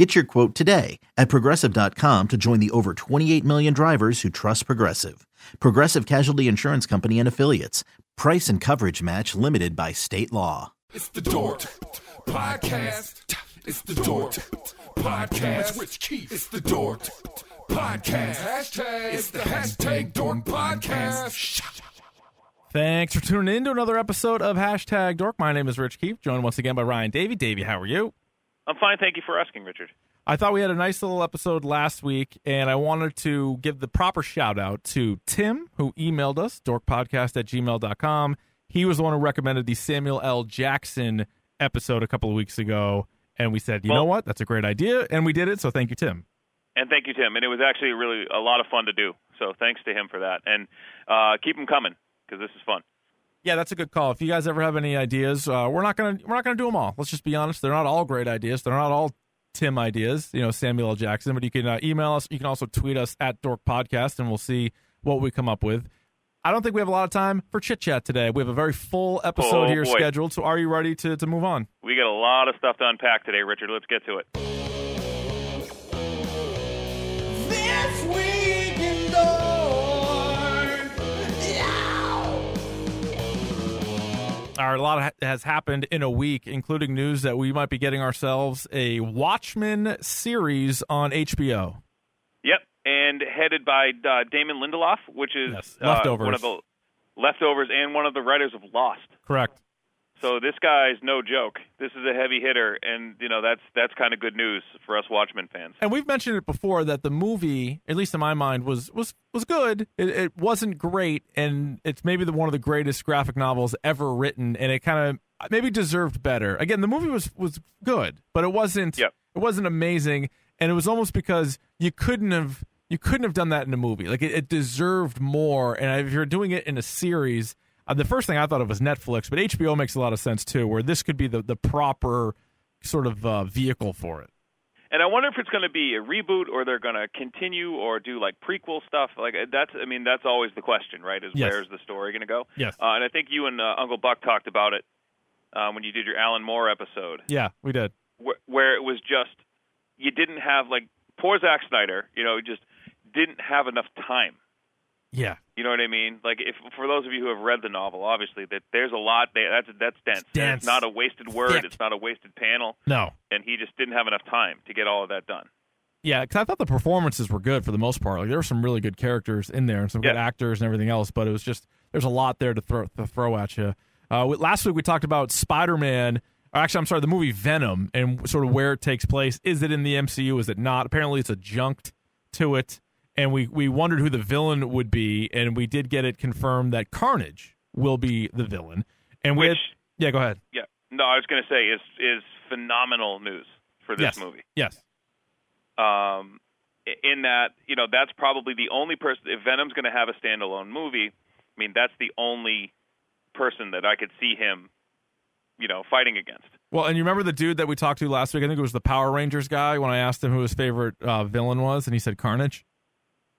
Get your quote today at progressive.com to join the over 28 million drivers who trust Progressive. Progressive Casualty Insurance Company and Affiliates. Price and coverage match limited by state law. It's the Dork Podcast. It's the Dork Podcast. Rich Keith. It's the Dork Podcast. Hashtag. It's the hashtag Dork Podcast. Thanks for tuning in to another episode of Hashtag Dork. My name is Rich Keefe, joined once again by Ryan Davey. Davey, how are you? I'm fine. Thank you for asking, Richard. I thought we had a nice little episode last week, and I wanted to give the proper shout out to Tim, who emailed us, dorkpodcast at gmail.com. He was the one who recommended the Samuel L. Jackson episode a couple of weeks ago, and we said, you Well- know what? That's a great idea, and we did it, so thank you, Tim. And thank you, Tim. And it was actually really a lot of fun to do. So thanks to him for that. And uh, keep them coming because this is fun. Yeah, that's a good call. If you guys ever have any ideas, uh, we're not gonna we're not gonna do them all. Let's just be honest; they're not all great ideas. They're not all Tim ideas. You know, Samuel L. Jackson. But you can uh, email us. You can also tweet us at Dork Podcast, and we'll see what we come up with. I don't think we have a lot of time for chit chat today. We have a very full episode Oh, here boy. scheduled. So, are you ready to to move on? We got a lot of stuff to unpack today, Richard. Let's get to it. Right, a lot has happened in a week, including news that we might be getting ourselves a Watchmen series on HBO. Yep. And headed by uh, Damon Lindelof, which is Yes, uh, one of the leftovers and one of the writers of Lost. Correct. So this guy's no joke. This is a heavy hitter, and you know that's that's kind of good news for us Watchmen fans. and we've mentioned it before that the movie, at least in my mind, was was was good. It, it wasn't great, and it's maybe the one of the greatest graphic novels ever written, and it kind of maybe deserved better. Again, the movie was was good, but it wasn't Yep. it wasn't amazing, and it was almost because you couldn't have you couldn't have done that in a movie. Like it, it deserved more, and if you're doing it in a series. Uh, the first thing I thought of was Netflix, but HBO makes a lot of sense too, where this could be the, the proper sort of uh, vehicle for it. And I wonder if it's going to be a reboot or they're going to continue or do like prequel stuff. Like uh, that's, I mean, that's always the question, right? Is Yes. where's the story going to go? Yes. Uh, and I think you and uh, Uncle Buck talked about it um, when you did your Alan Moore episode, Yeah, we did. where, where it was just you didn't have like poor Zack Snyder, you know, just didn't have enough time. Yeah, You know what I mean? Like if for those of you who have read the novel, obviously that there's a lot there. That's that's dense. And dense. It's not a wasted word. Thick. It's not a wasted panel. no, And he just didn't have enough time to get all of that done. Yeah, because I thought the performances were good for the most part. Like there were some really good characters in there and some good actors and everything else. But it was just there's a lot there to throw to throw at you. Uh, last week we talked about Spider Man. Actually, I'm sorry, the movie Venom and sort of where it takes place. Is it in the MCU? Is it not? Apparently, it's adjunct to it. And we we wondered who the villain would be, and we did get it confirmed that Carnage will be the villain. And we had- Which yeah, go ahead. Yeah. No, I was going to say is is phenomenal news for this yes, movie. Yes. Um, in that you know that's probably the only person. If Venom's going to have a standalone movie, I mean that's the only person that I could see him, you know, fighting against. Well, and you remember the dude that we talked to last week? I think it was the Power Rangers guy when I asked him who his favorite uh, villain was, and he said Carnage.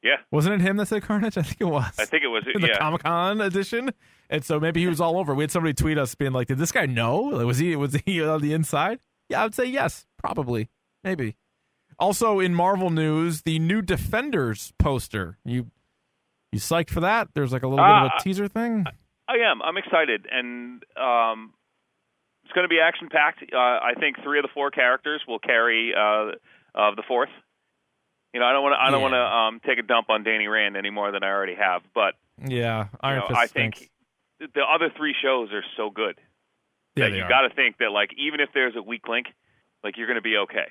Yeah, Wasn't it him that said Carnage? I think it was. I think it was. in the yeah, Comic Con edition. And so maybe he was all over. We had somebody tweet us being like, "Did this guy know? Like, was he was he on the inside?" Yeah, I would say yes, probably, maybe. Also in Marvel news, the new Defenders poster. You you psyched for that? There's like a little bit of Uh, a teaser thing. I am. I'm excited, and um, it's going to be action packed. Uh, I think three of the four characters will carry uh, of the fourth. You know, I don't want to. I don't Yeah. want to um, take a dump on Danny Rand any more than I already have. But Yeah, you know, I stinks. think the other three shows are so good yeah, that you got to think that like even if there's a weak link, like you're going to be okay.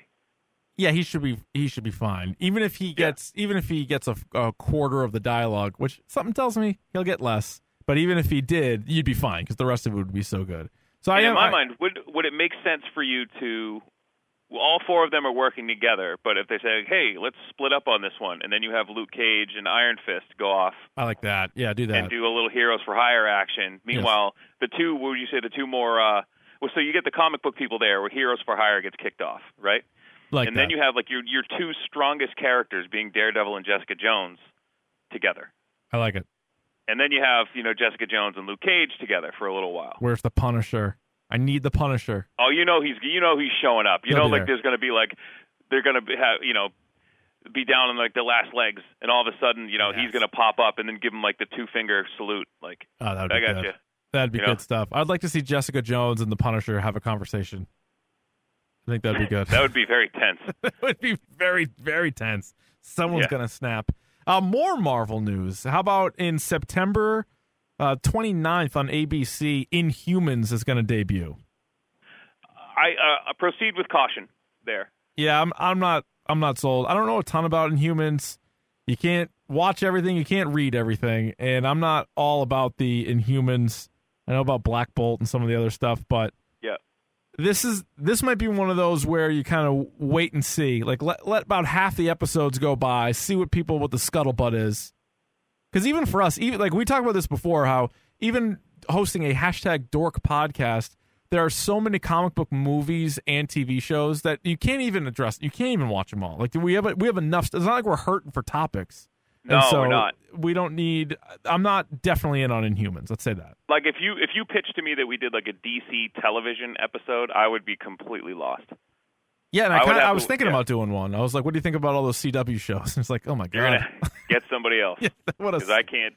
Yeah, he should be. He should be fine. Even if he gets, even if he gets a, a quarter of the dialogue, which something tells me he'll get less. But even if he did, you'd be fine because the rest of it would be so good. So I And am. in my I- mind, would would it make sense for you to all four of them are working together. But if they say, "Hey, let's split up on this one," and then you have Luke Cage and Iron Fist go off I like that. Yeah, do that. and do a little Heroes for Hire action. Meanwhile, the two, what would you say, the two more? uh Well, so you get the comic book people there, where Heroes for Hire gets kicked off, right? like and that. then you have like your your two strongest characters being Daredevil and Jessica Jones together. I like it. And then you have, you know, Jessica Jones and Luke Cage together for a little while. Where's the Punisher? I need the Punisher. Oh, you know he's you know he's showing up. You He'll know, like there. there's going to be like they're going to be, have you know be down on like the last legs, and all of a sudden, you know, he's going to pop up and then give him like the two finger salute. Like Oh, that would be I got good. you. That'd be You good know? stuff. I'd like to see Jessica Jones and the Punisher have a conversation. I think that'd be good. That would be very tense. that would be very, very tense. Someone's Yeah. gonna snap. Uh, more Marvel news. How about in September uh, 29th on ABC, Inhumans is going to debut. I uh, proceed with caution there. Yeah, I'm. I'm not. I'm not sold. I don't know a ton about Inhumans. You can't watch everything. You can't read everything, and I'm not all about the Inhumans. I know about Black Bolt and some of the other stuff, but Yeah. this is this might be one of those where you kind of wait and see. Like let let about half the episodes go by, see what people what the scuttlebutt is. Because even for us, even like we talked about this before, how even hosting a hashtag Dork podcast, there are so many comic book movies and TV shows that you can't even address. You can't even watch them all. Like we have we have enough. It's not like we're hurting for topics. No, And so we're not. We don't need. I'm not definitely in on Inhumans. Let's say that. Like if you if you pitched to me that we did like a DC television episode, I would be completely lost. Yeah, and I, I kinda, I was to- thinking yeah. about doing one. I was like, "What do you think about all those CW shows?" And it's like, "Oh my You're god, get somebody else yeah, what a I can't.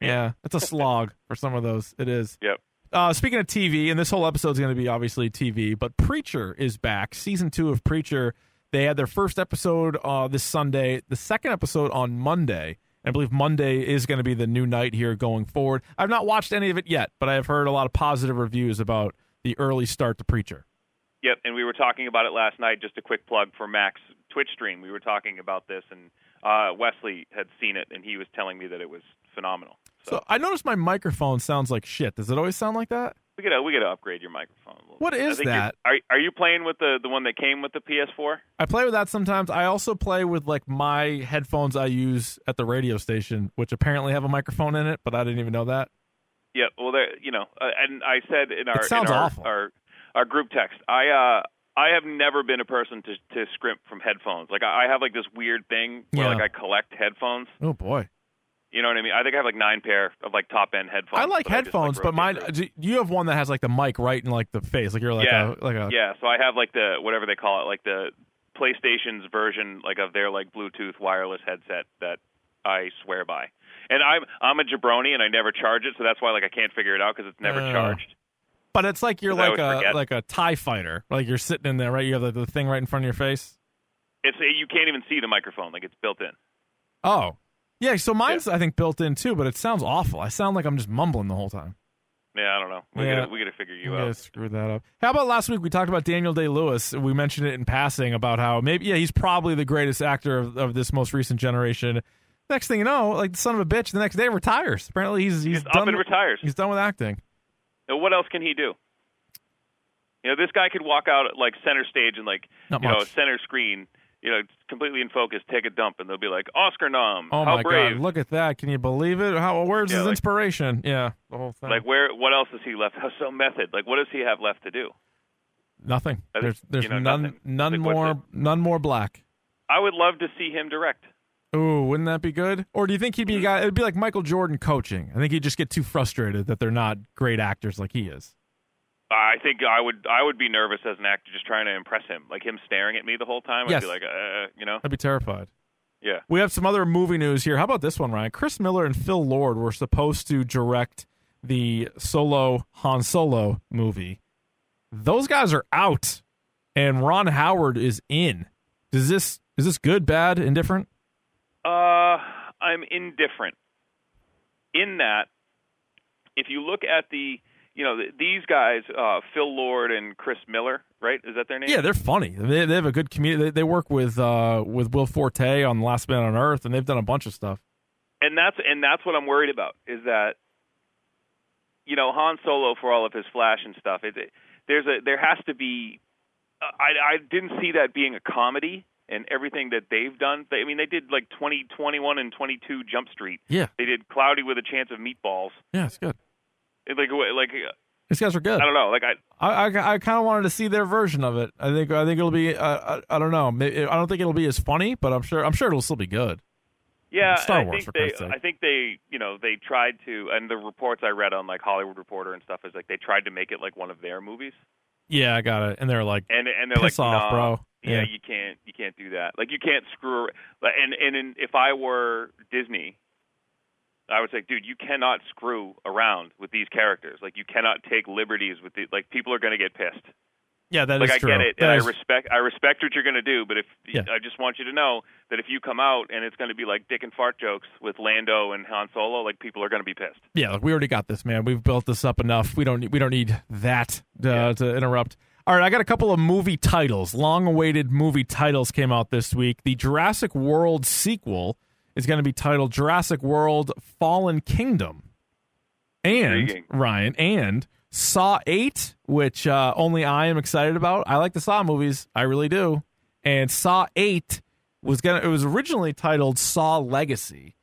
yeah, it's a slog for some of those. It is. Yep. Uh, speaking of TV, and this whole episode is going to be obviously TV, but Preacher is back. Season two of Preacher. They had their first episode uh, this Sunday, the second episode on Monday. I believe Monday is going to be the new night here going forward. I've not watched any of it yet, but I have heard a lot of positive reviews about the early start to Preacher. Yep, and we were talking about it last night. Just a quick plug for Mac's Twitch stream. We were talking about this, and uh, Wesley had seen it, and he was telling me that it was phenomenal. So, So I noticed my microphone sounds like shit. Does it always sound like that? we gotta we gotta upgrade your microphone. A little What bit. Is that? Are are you playing with the the one that came with the PS4? I play with that sometimes. I also play with like my headphones I use at the radio station, which apparently have a microphone in it, but I didn't even know that. Yeah, well, there, you know, uh, and I said in our sounds in our, awful. our our group text, I uh I have never been a person to to scrimp from headphones. Like I I have like this weird thing where Yeah. like I collect headphones. Oh boy. You know what I mean? I think I have like nine pair of like top end headphones. I like that just, headphones, but rotate mine through. do- you have one that has like the mic right in like the face, like you're like Yeah. a like a Yeah, so I have like the whatever they call it, like the PlayStation's version like of their like Bluetooth wireless headset that I swear by. And I'm I'm a jabroni and I never charge it, so that's why like I can't figure it out because it's never Oh. charged. But it's like you're like a forget. like a tie fighter. Like you're sitting in there, right? You have the, the thing right in front of your face. It's you can't even see the microphone, like it's built in. Oh. Yeah, so mine's I think built in too, but it sounds awful. I sound like I'm just mumbling the whole time. Yeah, I don't know. We Yeah. gotta we gotta figure you gonna out. screw that up. How about last week we talked about Daniel Day Lewis? We mentioned it in passing about how maybe yeah he's probably the greatest actor of, of this most recent generation. Next thing you know, like the son of a bitch, the next day retires. Apparently he's he's up done and retires. he's done with acting. Now, what else can he do? You know, this guy could walk out at, like center stage and like Not you know much. center screen, you know, completely in focus, take a dump, and they'll be like Oscar nom. Oh How my brave! god, look at that! Can you believe it? How where's Yeah, his like- inspiration? Yeah, the whole thing. Like where? What else does he left? How so method? Like what does he have left to do? nothing. There's there's you know, none nothing. none Like, more none more black. I would love to see him direct. Ooh, wouldn't that be good? Or do you think he'd be a guy? It'd be like Michael Jordan coaching. I think he'd just get too frustrated that they're not great actors like he is. I think I would I would be nervous as an actor just trying to impress him, like him staring at me the whole time. Yes. I'd be like, uh, you know, I'd be terrified. yeah. We have some other movie news here. How about this one, Ryan? Chris Miller and Phil Lord were supposed to direct the solo Han Solo movie. Those guys are out, and Ron Howard is in. Is this is this good, bad, indifferent? Uh, I'm indifferent. In that, if you look at the, you know, th- these guys, uh, Phil Lord and Chris Miller, right? Is that their name? Yeah, they're funny. They, they have a good community. They, they work with uh, with Will Forte on Last Man on Earth, and they've done a bunch of stuff. and that's and that's what I'm worried about is that, you know, Han Solo for all of his flash and stuff. It, it, there's a there has to be I I didn't see that being a comedy and everything that they've done. They, I mean, they did like 20, and 22 Jump Street. Yeah. They did Cloudy with a Chance of Meatballs. Yeah, it's good. It, like like These guys are good. I don't know. Like I I, I, I kind of wanted to see their version of it. I think I think it'll be. Uh, I, I don't know. Maybe, I don't think it'll be as funny, but I'm sure I'm sure it'll still be good. Yeah, Star I Wars, think for they, I think they, you know, they tried to, and the reports I read on like Hollywood Reporter and stuff is like they tried to make it like one of their movies, Yeah, I got it. And they're like, and and they're Piss like, off, nah, bro. Yeah, Yeah. you can't, you can't do that. Like you can't screw. And and in, if I were Disney, I would say, dude, you cannot screw around with these characters. Like you cannot take liberties with the like people are going to get pissed. Yeah, that is like I true. get it, That and is- I respect I respect what you're going to do, but if Yeah. I just want you to know that if you come out and it's going to be like dick and fart jokes with Lando and Han Solo, like people are going to be pissed. yeah, look, we already got this, man. We've built this up enough. We don't need, we don't need that uh, Yeah. to interrupt. All right, I got a couple of movie titles. Long-awaited movie titles came out this week. The Jurassic World sequel is going to be titled Jurassic World: Fallen Kingdom. And Intriguing. Ryan and Saw 8, which uh, only I am excited about. I like the Saw movies. I really do. And Saw 8 was going to it was originally titled Saw Legacy.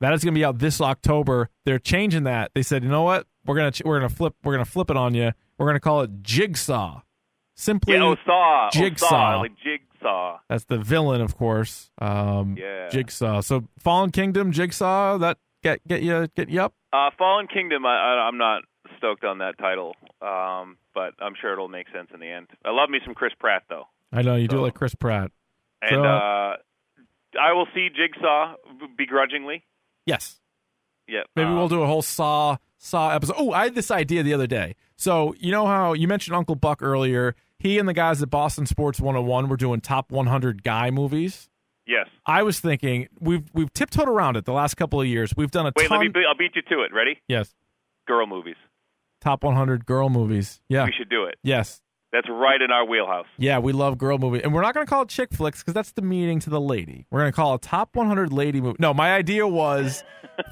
That is going to be out this October. They're changing that. They said, "You know what? We're going to we're going to flip we're going to flip it on you. We're going to call it Jigsaw." Simply Yeah, oh, Saw, Jigsaw. oh, Saw, like Jigsaw. that's the villain, of course. Um, Yeah. Jigsaw. So Fallen Kingdom, Jigsaw. That get get you get you up. Uh, Fallen Kingdom. I, I, I'm not stoked on that title, um, but I'm sure it'll make sense in the end. I love me some Chris Pratt though, I know you do like Chris Pratt. and So- uh, I will see Jigsaw begrudgingly. Yes. Yeah, Maybe um, we'll do a whole Saw Saw episode. Oh, I had this idea the other day. So you know how you mentioned Uncle Buck earlier. He and the guys at Boston Sports 101 were doing top 100 guy movies. Yes. I was thinking we've we've tiptoed around it the last couple of years. We've done a Wait, ton. let me. Be, I'll beat you to it. Ready? yes, Girl movies. Top 100 girl movies. Yeah. We should do it. Yes. That's right in our wheelhouse. Yeah, we love girl movie, and we're not going to call it chick flicks because that's demeaning to the lady. We're going to call it top 100 lady movie. No, my idea was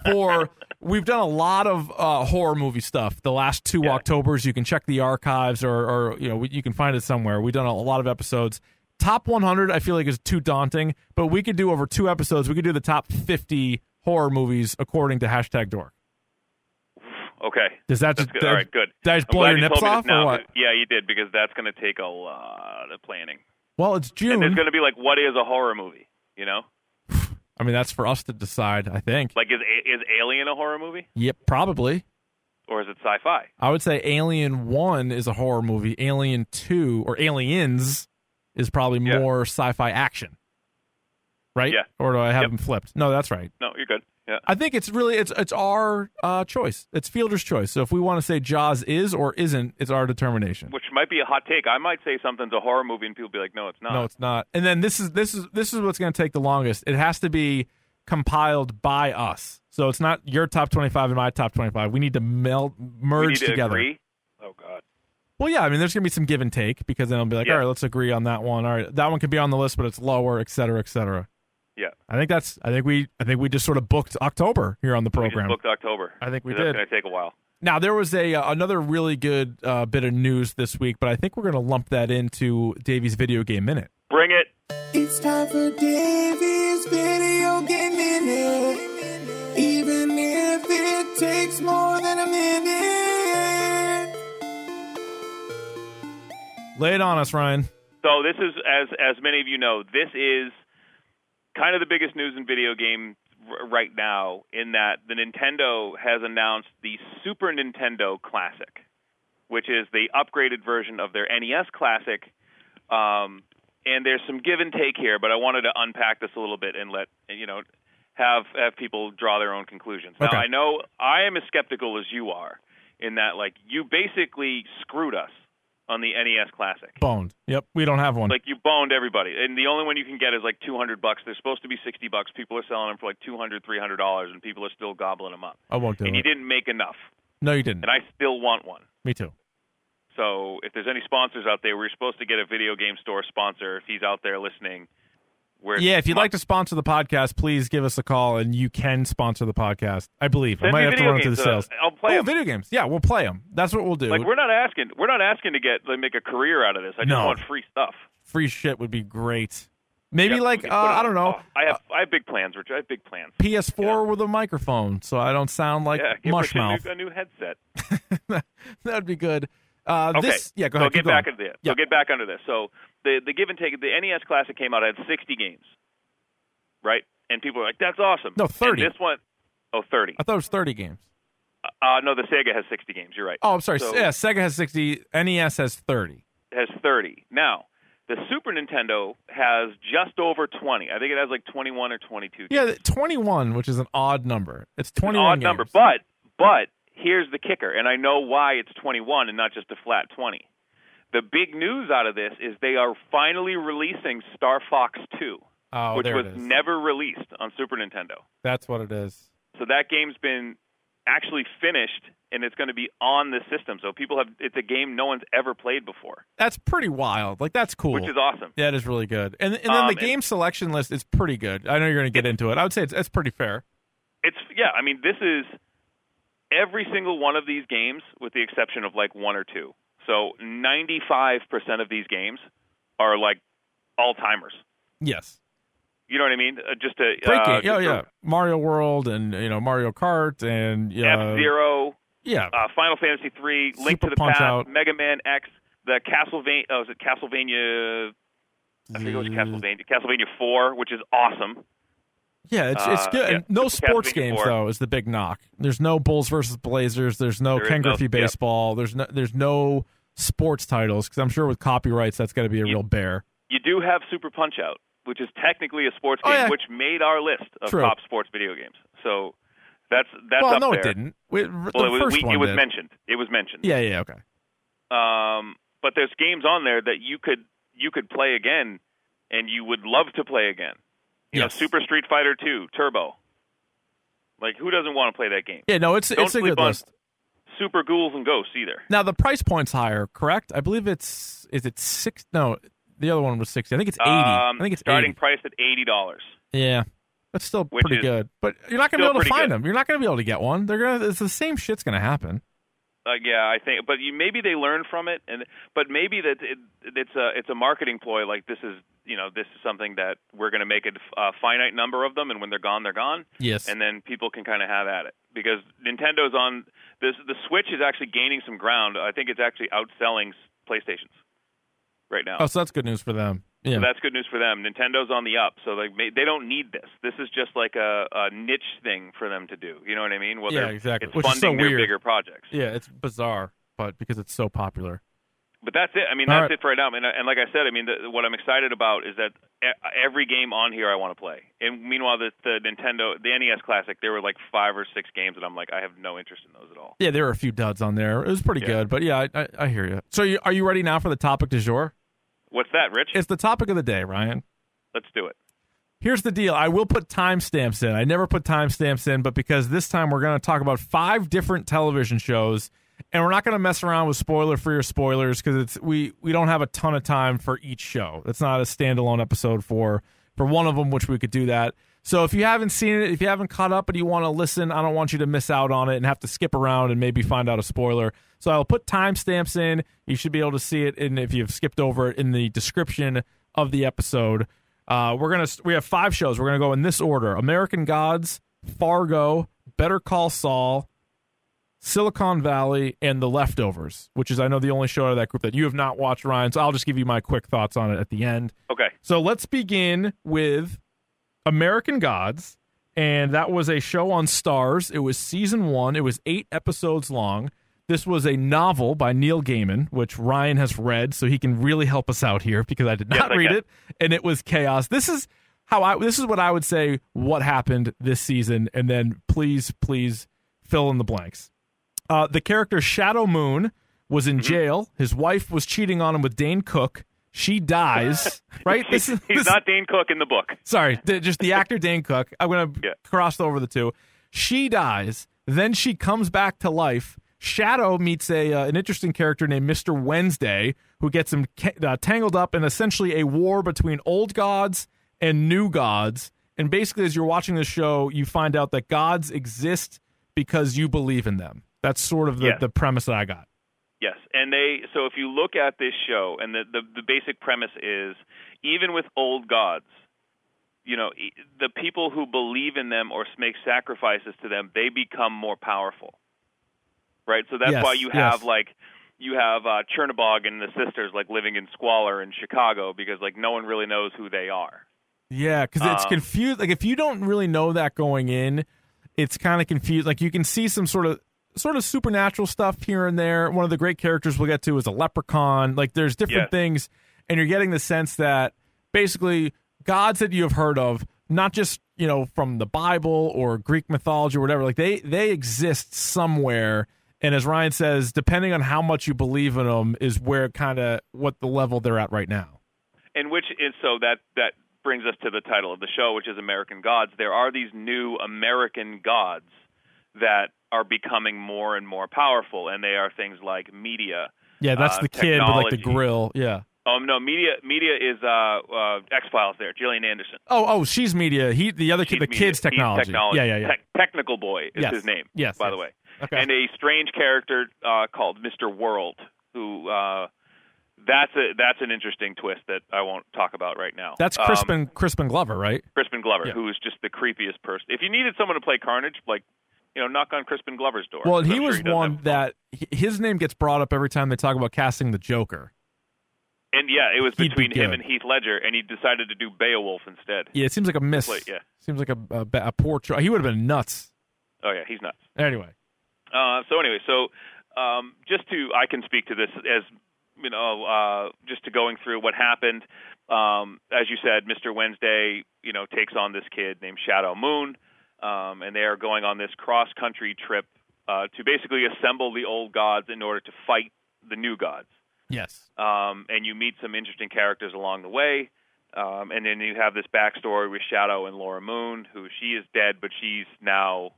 for we've done a lot of uh, horror movie stuff the last two Yeah. Octobers. You can check the archives, or, or you know you can find it somewhere. We've done a, a lot of episodes. Top 100, I feel like is too daunting, but we could do over two episodes. We could do the top 50 horror movies according to hashtag Dork. Okay. Does that That's just good. that- All right, good. Did I just I'm blow your you nips off or what? Yeah, you did because that's going to take a lot of planning. Well, it's And there's going to be like, what is a horror movie? You know, I mean, that's for us to decide. I think. like is is Alien a horror movie Yep, probably. or is it sci-fi? I would say Alien 1 is a horror movie. Alien 2 or Aliens is probably Yeah. more sci-fi action. Right? Yeah. Or do I have Yep. them flipped? No, that's right. No, you're good. Yeah. I think it's really it's it's our uh, choice. It's Fielder's choice. So if we want to say Jaws is or isn't, it's our determination. Which might be a hot take. I might say something's a horror movie, and people be like, "No, it's not." No, it's not. And then this is this is this is what's going to take the longest. It has to be compiled by us. So it's not your top 25 and my top 25. We need to meld merge need to together. agree. Oh God. Well, yeah, I mean, there's going to be some give and take because then I'll be like, Yeah. all right, let's agree on that one. All right, that one could be on the list, but it's lower, et cetera, et cetera. Yeah. I think that's. I think we. I think we just sort of booked October here on the We program. just booked October. I think we So that's did. going to take a while. Now there was a uh, another really good uh, bit of news this week, but I think we're going to lump that into Davey's video game minute. Bring it. It's time for Davey's video game minute. Even if it takes more than a minute. Lay it on us, Ryan. So this is, as as many of you know, this is kind of the biggest news in video game r- right now. In that the Nintendo has announced the Super Nintendo Classic, which is the upgraded version of their NES Classic. Um, and there's some give and take here, but I wanted to unpack this a little bit and let you know have have people draw their own conclusions. Okay. Now I know I am as skeptical as you are in that like you basically screwed us on the NES Classic. Boned. Yep, we don't have one. Like you boned everybody, and the only one you can get is like two hundred bucks. They're supposed to be sixty bucks. People are selling them for like two hundred, three hundred dollars, and people are still gobbling them up. I won't do it. and you didn't make enough, No, you didn't. and I still want one. Me too. So if there's any sponsors out there, we're supposed to get a video game store sponsor. If he's out there listening, Where Yeah, if you'd like to sponsor the podcast, please give us a call, and you can sponsor the podcast. I believe. I might have to run through the uh, sales. I'll play oh, video games. Yeah, we'll play them. That's what we'll do. Like we're not asking, we're not asking to get like make a career out of this. I just No. want free stuff. Free shit would be great. Maybe like uh, can put it I don't know, Oh, I have I have big plans, Rich. I have big plans. PS4 Yeah. with a microphone, so I don't sound like yeah, Rich a new, a new headset. That'd be good. Uh, Okay. This, yeah, go so ahead. get going. back into this. Yeah. So get back under this. So the the give and take. The NES Classic came out. It had 60 games, right? And people were like, "That's awesome." No, 30. And this one, oh, 30. I thought it was 30 games. Uh, no, the Sega has 60 games. You're right. Oh, I'm sorry. So- yeah, Sega has 60. NES has 30. has 30. Now, the Super Nintendo has just over 20. I think it has like 21 or 22. Yeah, 21, which is an odd number. It's It's 21 odd games. number, but but here's the kicker, and I know why it's 21 and not just a flat 20. The big news out of this is they are finally releasing Star Fox 2, oh, which was never released on Super Nintendo. That's what it is. So that game's been actually finished and it's going to be on the system. So people have it's a game no one's ever played before, That's pretty wild. Like that's cool. which is awesome. That is really good. And and then Um, the game selection list is pretty good. I know you're going to get into it. I would say it's it's pretty fair. It's yeah, I mean this is every single one of these games with the exception of like one or two. So 95% of these games are like all-timers. Yes. You know what I mean? Uh, just a uh, game. Yeah, yeah. Mario World and you know Mario Kart and yeah, F-Zero, yeah. uh, Final Fantasy 3, Link to the Punch Past, Out. Mega Man X, the Castlevania oh, is it Castlevania I think it was Castlevania Castlevania 4, which is awesome. Yeah, it's it's Uh, good. yeah, no sports games 4. though is the big knock. There's no Bulls versus Blazers. There's no There Ken no- Griffey yep. baseball. There's no there's no sports titles because I'm sure with copyrights that's got to be a You- real bear. You do have Super Punch Out, which is technically a sports Oh, game, yeah. which made our list of True. top sports video games. So that's that's well, up no, there. it didn't. We, the Well, it was, first we, one it was did. mentioned. It was mentioned. Yeah, yeah, okay. Um, but there's games on there that you could you could play again, and you would love to play again. You Yes. know, Super Street Fighter 2 Turbo. Like, who doesn't want to play that game? Yeah, no, it's Don't it's a good on list. Super Ghouls and Ghosts either. Now the price point's higher, correct? I believe it's is it six? No, the other one was sixty. I think it's eighty. Um, I think it's starting 80. price at eighty dollars. Yeah, that's still Which pretty good. But you're not going to be able to find good. them. You're not going to be able to get one. They're gonna. It's the same shit's going to happen. Like, yeah, I think, but you, maybe they learn from it, and but maybe that it, it's a it's a marketing ploy. Like this is you know this is something that we're going to make a, a finite number of them, and when they're gone, they're gone. Yes. and then people can kind of have at it because Nintendo's on this. The Switch is actually gaining some ground. I think it's actually outselling PlayStations right now. oh, so that's good news for them. Yeah. So that's good news for them. Nintendo's on the up, so like they don't need this. This is just like a, a niche thing for them to do. You know what I mean? Well, Yeah, exactly. It's Which is so funding their weird. bigger projects. yeah, it's bizarre, but because it's so popular. But that's it. I mean, All that's right. it for right now. And, and like I said, I mean, the, what I'm excited about is that every game on here I want to play. And meanwhile, the, the Nintendo, the NES Classic, there were like five or six games, and I'm like, I have no interest in those at all. Yeah, there were a few duds on there. It was pretty Yeah. good, but yeah, I, I, I hear you. So, you, are you ready now for the topic du jour? What's that, Rich? It's the topic of the day, Ryan. Let's do it. Here's the deal. I will put timestamps in. I never put timestamps in, but because this time we're going to talk about five different television shows, and we're not going to mess around with spoiler free or spoilers because it's we we don't have a ton of time for each show. It's not a standalone episode for for one of them, which we could do that. So if you haven't seen it, if you haven't caught up and you want to listen, I don't want you to miss out on it and have to skip around and maybe find out a spoiler. So I'll put timestamps in. You should be able to see it, and if you've skipped over it in the description of the episode. Uh, we're gonna we have five shows. We're gonna go in this order: American Gods, Fargo, Better Call Saul, Silicon Valley, and The Leftovers, which is I know the only show out of that group that you have not watched, Ryan. So I'll just give you my quick thoughts on it at the end. Okay. So let's begin with American Gods, and that was a show on Starz. It was season one. It was eight episodes long. This was a novel by Neil Gaiman, which Ryan has read, so he can really help us out here because I did not I read it, and it was chaos. This is how I. This is what I would say. What happened this season, and then please, please fill in the blanks. Uh, the character Shadow Moon was Mm-hmm. in jail. His wife was cheating on him with Dane Cook. She dies. right. This is He's this- not Dane Cook in the book. Sorry, just the actor Dane Cook. I'm gonna Yeah. cross over the two. She dies, then she comes back to life. Shadow meets a uh, an interesting character named Mister Wednesday, who gets him ca- uh, tangled up in essentially a war between old gods and new gods. And basically, as you're watching the show, you find out that gods exist because you believe in them. That's sort of the, Yes. the premise that I got. Yes, and they so if you look at this show, and the, the the basic premise is even with old gods, you know, the people who believe in them or make sacrifices to them, they become more powerful, right? So that's Yes, why you yes. have like you have uh, Chernobog and the sisters like living in squalor in Chicago because like no one really knows who they are. Yeah, because it's Um, confused. Like if you don't really know that going in, it's kind of confused. Like you can see some sort of sort of supernatural stuff here and there. One of the great characters we'll get to is a leprechaun. Like there's different Yes. things, and you're getting the sense that basically gods that you have heard of, not just you know from the Bible or Greek mythology or whatever, like they they exist somewhere. And as Ryan says, depending on how much you believe in them, is where kind of what the level they're at right now. and which is so that that brings us to the title of the show, which is American Gods. There are these new American gods that are becoming more and more powerful, and they are things like media. Yeah, that's Uh, the kid with like the grill. Yeah. Oh no, media media is uh, uh, X Files. There, Gillian Anderson. Oh, oh, she's media. He, the other kid, the media. kid's He's technology. technology. Yeah, yeah, yeah. Tech- technical boy is Yes. his name. Yes, by yes. the way. Okay. And a strange character uh, called Mr. World, who uh, that's a that's an interesting twist that I won't talk about right now. That's Um, Crispin Crispin Glover, right? Crispin Glover, Yeah. who is just the creepiest person. If you needed someone to play Carnage, like you know, knock on Crispin Glover's door. Well, and I'm he sure was one that his name gets brought up every time they talk about casting the Joker. and yeah, it was he'd be between him and Heath Ledger, and he decided to do Beowulf instead. Yeah, it seems like a miss. Wait, yeah. Seems like a a, a poor choice. He would have been nuts. Oh yeah, he's nuts. Anyway, Uh, so anyway, so um, just to I can speak to this as you know, uh, just to going through what happened. Um, as you said, Mr. Wednesday, you know, takes on this kid named Shadow Moon, um, and they are going on this cross country trip uh, to basically assemble the old gods in order to fight the new gods. yes. Um, and you meet some interesting characters along the way. Um, and then you have this backstory with Shadow and Laura Moon, who she is dead, but she's now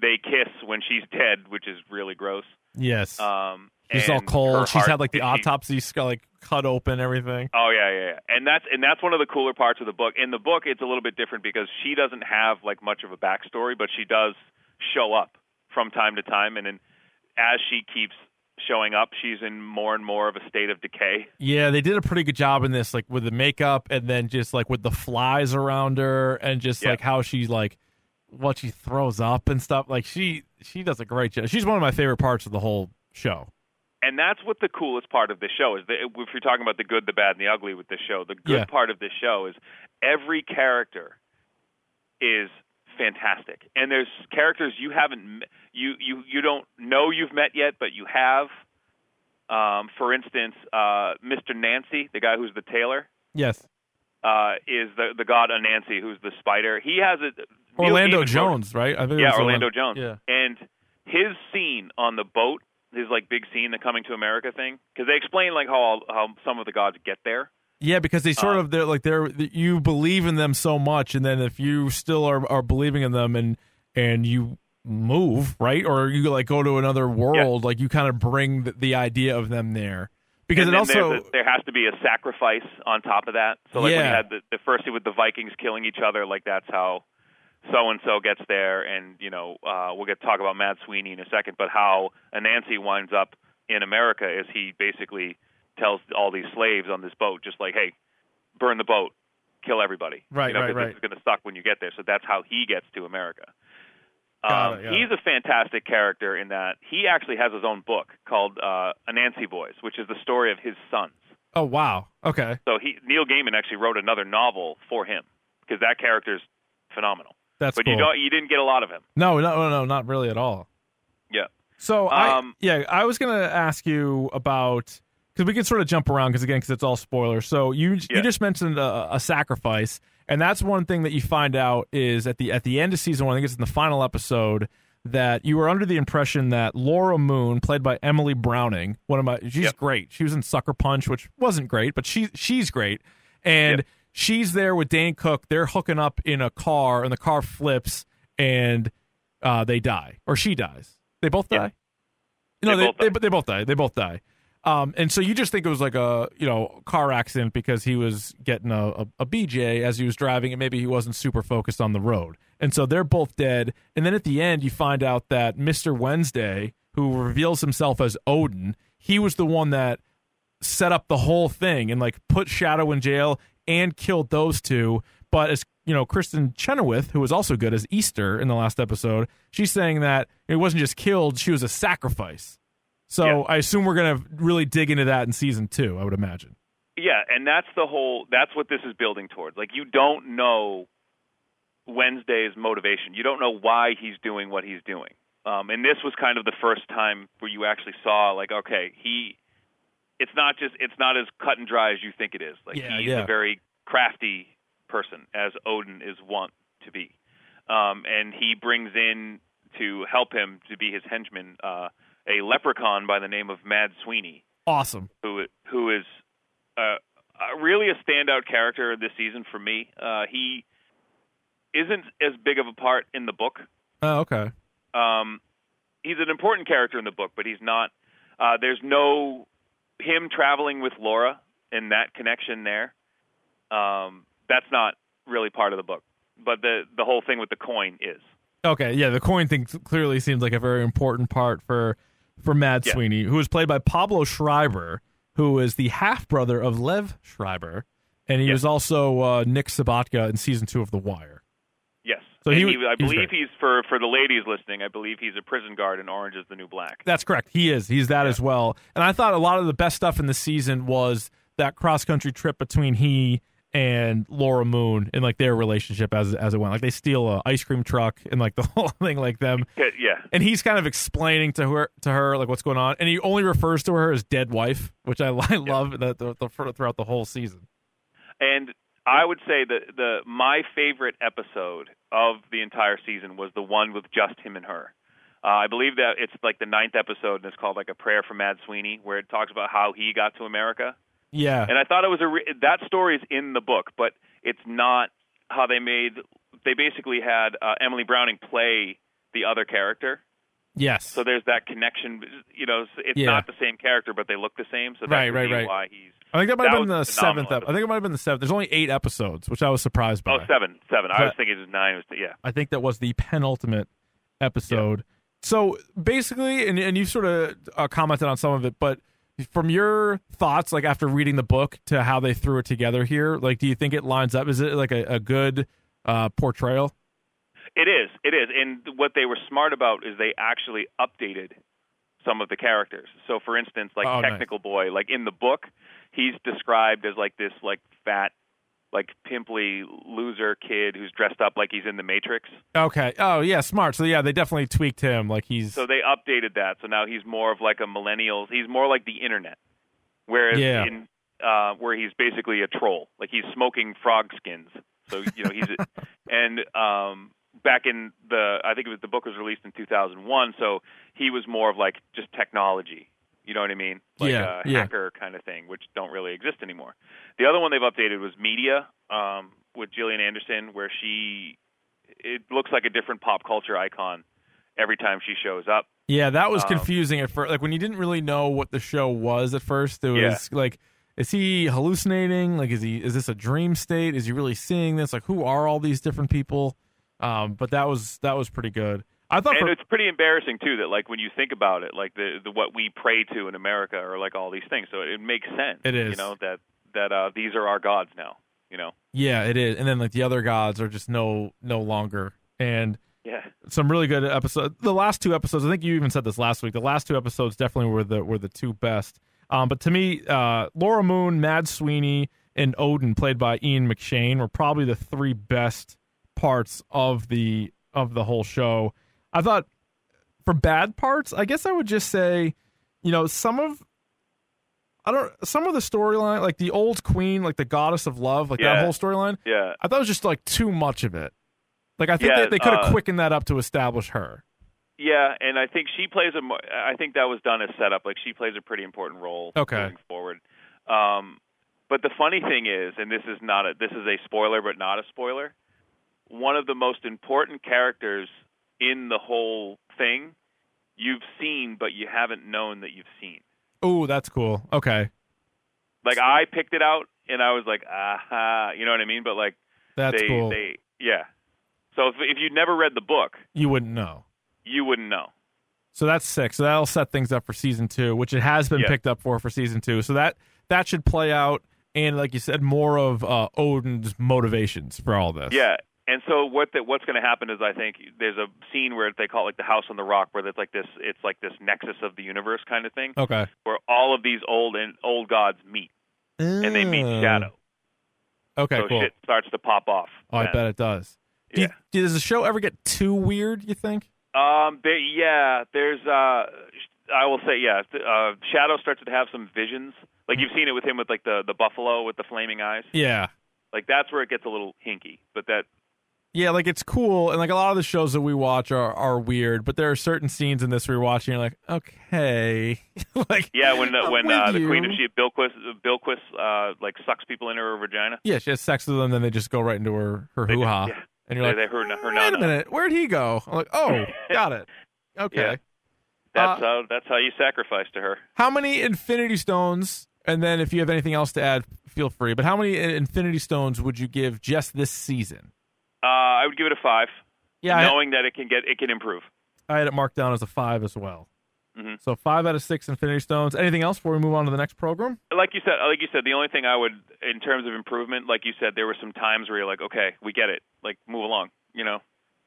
they kiss when she's dead, which is really gross. Yes. Um, she's all cold. She's had like the autopsy skull like cut open everything. Oh yeah, yeah, yeah. And that's and that's one of the cooler parts of the book. In the book, it's a little bit different because she doesn't have like much of a backstory, but she does show up from time to time, and then as she keeps showing up, she's in more and more of a state of decay. Yeah, they did a pretty good job in this, like with the makeup and then just like with the flies around her and just Yeah. like how she's like what she throws up and stuff. Like she she does a great job. She's one of my favorite parts of the whole show. And that's what the coolest part of this show is. That if you're talking about the good, the bad, and the ugly with this show, the good Yeah. part of this show is every character is fantastic, and there's characters you haven't you you you don't know you've met yet, but you have. Um, for instance, uh, Mr. Nancy, the guy who's the tailor, Yes. uh, is the the god Anansi, who's the spider. He has a Orlando wrote- Jones, right? I think it yeah, was Orlando Jones. Yeah. And his scene on the boat, his like big scene, the coming to America thing, because they explain like how how some of the gods get there. Yeah, because they sort Uh, of they're like they're you believe in them so much, and then if you still are, are believing in them and and you move right, or you like go to another world, like you kind of bring the, the idea of them there. Because and it also there's there has to be a sacrifice on top of that. So like when you had the, the first with the Vikings killing each other, like that's how so and so gets there, and you know uh, we'll get to talk about Mad Sweeney in a second, but how Anansi winds up in America is he basically tells all these slaves on this boat, just like, hey, burn the boat, kill everybody, Right, you know, right, right. This is going to suck when you get there. So that's how he gets to America. Um, it, got he's a fantastic character in that he actually has his own book called uh, Anansi Boys, which is the story of his sons. oh wow okay So he Neil Gaiman actually wrote another novel for him because that character's phenomenal. That's but cool. you don't you didn't get a lot of him. no no no no not really at all. Yeah. So I Um, yeah I was gonna ask you about because we can sort of jump around because again because it's all spoilers. So you Yeah. you just mentioned a, a sacrifice, and that's one thing that you find out is at the at the end of season one. I think it's in the final episode that you were under the impression that Laura Moon, played by Emily Browning, one of my she's Yep. great. She was in Sucker Punch, which wasn't great, but she she's great, and Yep. She's there with Dan Cook. They're hooking up in a car, and the car flips, and uh, they die, or she dies. They both Yeah. die. No, They they, both they, die. they both die. They both die. Um, and so you just think it was like a you know car accident because he was getting a, a, a BJ as he was driving, and maybe he wasn't super focused on the road. And so they're both dead. And then at the end, you find out that Mister Wednesday, who reveals himself as Odin, he was the one that set up the whole thing and like put Shadow in jail and killed those two. But as you know, Kristin Chenoweth, who was also good as Easter in the last episode, she's saying that it wasn't just killed; she was a sacrifice. So Yeah. I assume we're gonna really dig into that in season two. I would imagine. Yeah, and that's the whole. That's what this is building towards. Like you don't know Wednesday's motivation. You don't know why he's doing what he's doing. Um, and this was kind of the first time where you actually saw, like, okay, he. It's not just. It's not as cut and dry as you think it is. Like Yeah, he's yeah. a very crafty person, as Odin is wont to be. Um, and he brings in to help him to be his henchman uh, a leprechaun by the name of Mad Sweeney Awesome. who who is uh, really a standout character this season for me. Uh, he isn't as big of a part in the book. Oh, okay. Um, he's an important character in the book, but he's not. Uh, there's no him traveling with Laura and that connection there. Um, that's not really part of the book, but the the whole thing with the coin is. Okay, yeah, the coin thing clearly seems like a very important part for for Mad Yeah. Sweeney, who is played by Pablo Schreiber, who is the half brother of Liev Schreiber, and he Yeah. was also uh, Nick Sobotka in season two of The Wire. So And he- I he believe great. he's for for the ladies listening. I believe he's a prison guard in Orange is the New Black. That's correct. He is. He's that as well. And I thought a lot of the best stuff in the season was that cross country trip between he and Laura Moon and like their relationship as as it went. Like they steal a ice cream truck and like the whole thing like them. Yeah, yeah. and he's kind of explaining to her to her like what's going on, and he only refers to her as dead wife, which I, I love that the, the, throughout the whole season. And I would say that the my favorite episode of the entire season was the one with just him and her. Uh, I believe that it's like the ninth episode, and it's called like a prayer for Mad Sweeney, where it talks about how he got to America. Yeah, And I thought it was a re- that story is in the book, but it's not how they made. They basically had uh, Emily Browning play the other character, yes, so there's that connection. You know, it's Yeah. not the same character, but they look the same. So that's Right, right, right. why he's I think that might have been the was a phenomenal seventh. Ep- I think it might have been the seventh. There's only eight episodes, which I was surprised by. oh seven seven. I was thinking it was nine. It was, yeah. I think that was the penultimate episode. So basically, and and you sort of uh, commented on some of it, but from your thoughts, like after reading the book to how they threw it together here, like do you think it lines up? Is it like a, a good uh, portrayal? It is. It is. And what they were smart about is they actually updated some of the characters. So for instance, like Oh, nice. Technical Boy, like in the book, he's described as like this like fat like pimply loser kid who's dressed up like he's in the Matrix. Okay. Oh yeah, smart. So yeah, they definitely tweaked him. Like he's So they updated that. So now he's more of like a millennial. He's more like the internet. Whereas Yeah. in uh where he's basically a troll. Like he's smoking frog skins. So you know he's and um back in the I think it was the book was released in 2001, so he was more of like just technology. You know what I mean? Like Yeah, a yeah. hacker kind of thing, which don't really exist anymore. The other one they've updated was Media um with Gillian Anderson where she it looks like a different pop culture icon every time she shows up. yeah, that was um, confusing at first. Like when you didn't really know what the show was at first, it was Yeah. like. Is he hallucinating? Like, is he? Is this a dream state? Is he really seeing this? Like, who are all these different people? Um, but that was that was pretty good. I thought and for, it's pretty embarrassing too that like when you think about it like the, the what we pray to in america are like all these things so it, it makes sense It is. you know that that uh these are our gods now you know yeah, it is. And then like the other gods are just no no longer. And yeah some really good episodes. The last two episodes, I think you even said this last week. The last two episodes definitely were the were the two best. Um, but to me, uh, Laura Moon, Mad Sweeney, and Odin, played by Ian McShane, were probably the three best parts of the of the whole show. I thought for bad parts, I guess I would just say, you know, some of I don't some of the storyline, like the old queen, like the goddess of love, like that whole storyline. yeah I thought it was just like too much of it. Like I think Yeah, they, they could have uh, quickened that up to establish her. yeah and i think she plays a i think that was done as setup like she plays a pretty important role Okay. forward um but the funny thing is and this is not a this is a spoiler but not a spoiler one of the most important characters in the whole thing you've seen but you haven't known that you've seen Oh, that's cool. Okay, Like I picked it out and I was like, aha, you know what I mean? But like that's they cool. they yeah. So if if you'd never read the book, you wouldn't know. you wouldn't know. So that's six. So that'll set things up for season two, which it has been Yeah. picked up for for season two. So that that should play out, and like you said, more of uh, Odin's motivations for all this. Yeah. And so what the, what's going to happen is I think there's a scene where they call it like the house on the rock where it's like this it's like this nexus of the universe kind of thing Okay. where all of these old and old gods meet and they meet Uh, Shadow. Okay, so cool. shit starts to pop off. Oh, I bet it does. Do you- Yeah. does the show ever get too weird? You think? Um, there, yeah, there's. Uh, I will say, yeah. Uh, Shadow starts to have some visions. Like you've seen it with him with like the the buffalo with the flaming eyes. Yeah. Like that's where it gets a little hinky. But that, Yeah, like it's cool, and like a lot of the shows that we watch are are weird, but there are certain scenes in this where you're watching, you're like, okay, like yeah, when uh, when uh, the Queen of Sheba Bilquis Bilquis uh like sucks people into her vagina. yeah, she has sex with them, then they just go right into her her hoo ha, yeah. and you're They, like, they her, her wait a minute, where'd he go? I'm like, oh, got it. Okay. Yeah. That's Uh, how that's how you sacrifice to her. How many Infinity Stones? And then if you have anything else to add, feel free. But how many Infinity Stones would you give just this season? Uh, I would give it a five, Yeah, knowing that it can get it can improve. I had it marked down as a five as well. Mhm. So five out of six Infinity Stones. Anything else before we move on to the next program? like you said, like you said, the only thing I would, in terms of improvement, like you said, there were some times where you're like, okay, we get it, like move along, you know.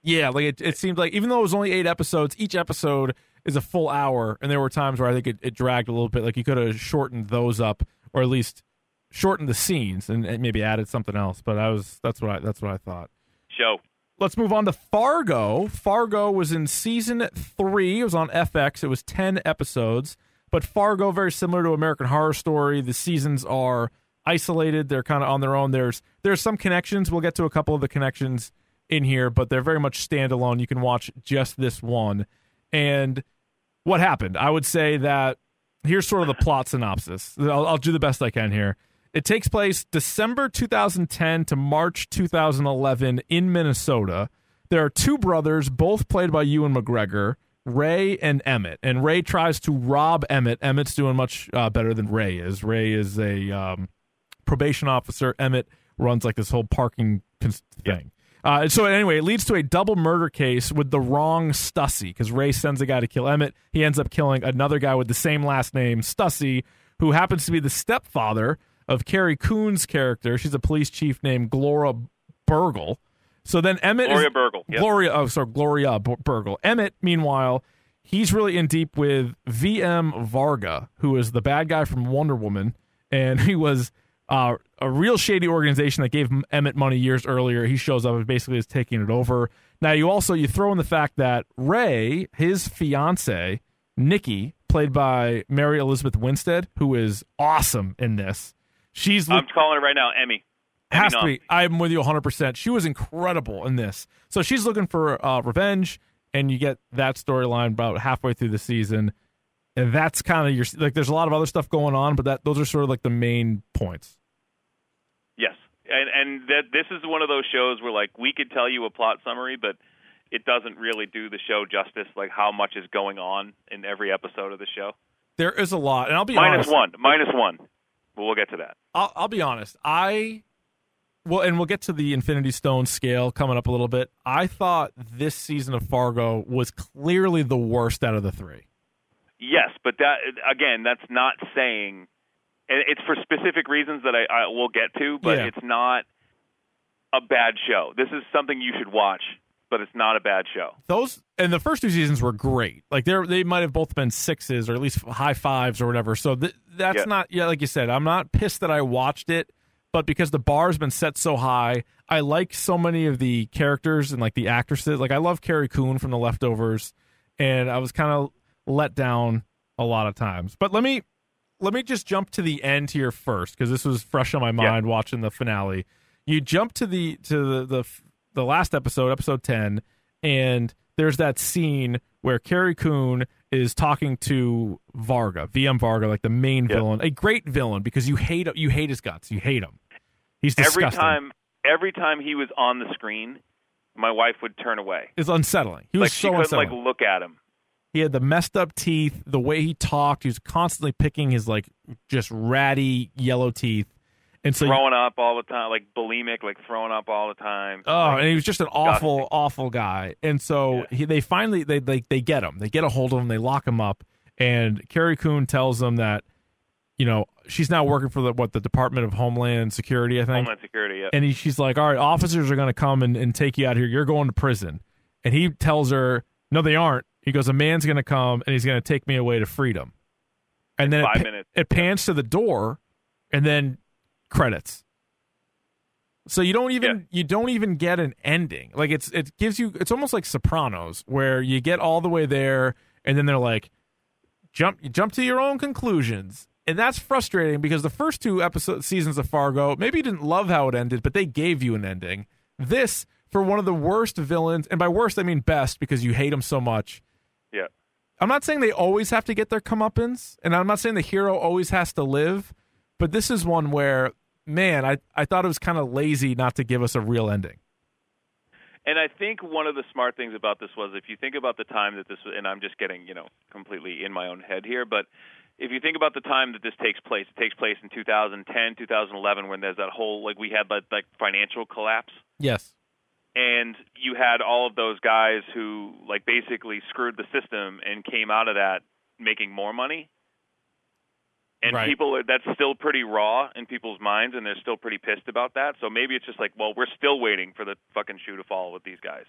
Yeah, like it, it seemed like even though it was only eight episodes, each episode is a full hour, and there were times where I think it, it dragged a little bit. Like you could have shortened those up, or at least shortened the scenes and, and maybe added something else. But I was that's what I, that's what I thought. Show. Let's move on to Fargo. Fargo was in season three. It was on FX. It was ten episodes. But Fargo, very similar to American Horror Story. The seasons are isolated. They're kind of on their own. There's there's some connections. We'll get to a couple of the connections in here, but they're very much standalone. You can watch just this one. And what happened? I would say that here's sort of the plot synopsis. I'll, I'll do the best I can here. It takes place December 2010 to March 2011 in Minnesota. There are two brothers, both played by Ewan McGregor, Ray and Emmett. And Ray tries to rob Emmett. Emmett's doing much uh, better than Ray is. Ray is a um, probation officer. Emmett runs like this whole parking cons- thing. Uh, and so anyway, it leads to a double murder case with the wrong Stussy because Ray sends a guy to kill Emmett. He ends up killing another guy with the same last name, Stussy, who happens to be the stepfather of Carrie Coon's character. She's a police chief named Gloria Burgle. So then Emmett Gloria is, Burgle. Yep. Gloria, oh, sorry, Gloria Burgle. Emmett, meanwhile, he's really in deep with VM Varga, who is the bad guy from Wonder Woman, and he was uh, a real shady organization that gave Emmett money years earlier. He shows up and basically is taking it over. Now you also you throw in the fact that Ray, his fiance Nikki, played by Mary Elizabeth Winstead, who is awesome in this. She's I'm calling it right now, Emmy. Emmy has to be. I'm with you 100%. She was incredible in this. So she's looking for uh, revenge, and you get that storyline about halfway through the season. And that's kind of your like. There's a lot of other stuff going on, but that those are sort of like the main points. Yes, and and that this is one of those shows where like we could tell you a plot summary, but it doesn't really do the show justice. Like how much is going on in every episode of the show. There is a lot, and I'll be Minus honest. one, minus one. But we'll get to that. I'll, I'll be honest. I well, and we'll get to the Infinity Stone scale coming up a little bit. I thought this season of Fargo was clearly the worst out of the three. Yes, but that again, that's not saying. and It's for specific reasons that I, I will get to, but Yeah. it's not a bad show. This is something you should watch, but it's not a bad show. those and the first two seasons were great. Like they they might have both been sixes or at least high fives or whatever. So th- that's Yeah. not yeah, like you said. I'm not pissed that I watched it, but because the bar's been set so high, I like so many of the characters and like the actresses. Like I love Carrie Coon from The Leftovers, and I was kind of let down a lot of times. But let me let me just jump to the end here first because this was fresh on my mind watching the finale. You jump to the to the, the the last episode, episode ten, and there's that scene where Carrie Coon is talking to Varga, VM Varga, like the main Yeah. villain, a great villain because you hate you hate his guts, you hate him. He's disgusting. Every time, every time he was on the screen, my wife would turn away. it's unsettling. He was like she so couldn't unsettling. like look at him. He had the messed up teeth, the way he talked. He was constantly picking his like just ratty yellow teeth, and so throwing up all the time, like bulimic, like throwing up all the time. Oh, Like, and he was just an awful, disgusting. awful guy. And so Yeah. he, they finally they, they they get him. They get a hold of him. They lock him up. And Carrie Coon tells them that, you know, she's now working for the what the Department of Homeland Security, I think. Homeland Security. Yeah. And he, she's like, "All right, officers are going to come and, and take you out here. You're going to prison." And he tells her, "No, they aren't." He goes, "A man's going to come and he's going to take me away to freedom." And then five pa- minutes. it pans to the door, and then credits. So you don't even you don't even get an ending. Like it's it gives you it's almost like Sopranos where you get all the way there and then they're like jump you jump to your own conclusions. And that's frustrating because the first two episode seasons of Fargo, maybe you didn't love how it ended, but they gave you an ending. This for one of the worst villains, and by worst I mean best because you hate him so much. yeah. I'm not saying they always have to get their comeuppance, and I'm not saying the hero always has to live, but this is one where, man, I, I thought it was kind of lazy not to give us a real ending. And I think one of the smart things about this was if you think about the time that this and I'm just getting, you know, completely in my own head here, but if you think about the time that this takes place, it takes place in 2010, 2011 when there's that whole like we had that like financial collapse Yes. and you had all of those guys who like basically screwed the system and came out of that making more money. And Right. people are that's still pretty raw in people's minds and they're still pretty pissed about that. So maybe it's just like, well, we're still waiting for the fucking shoe to fall with these guys.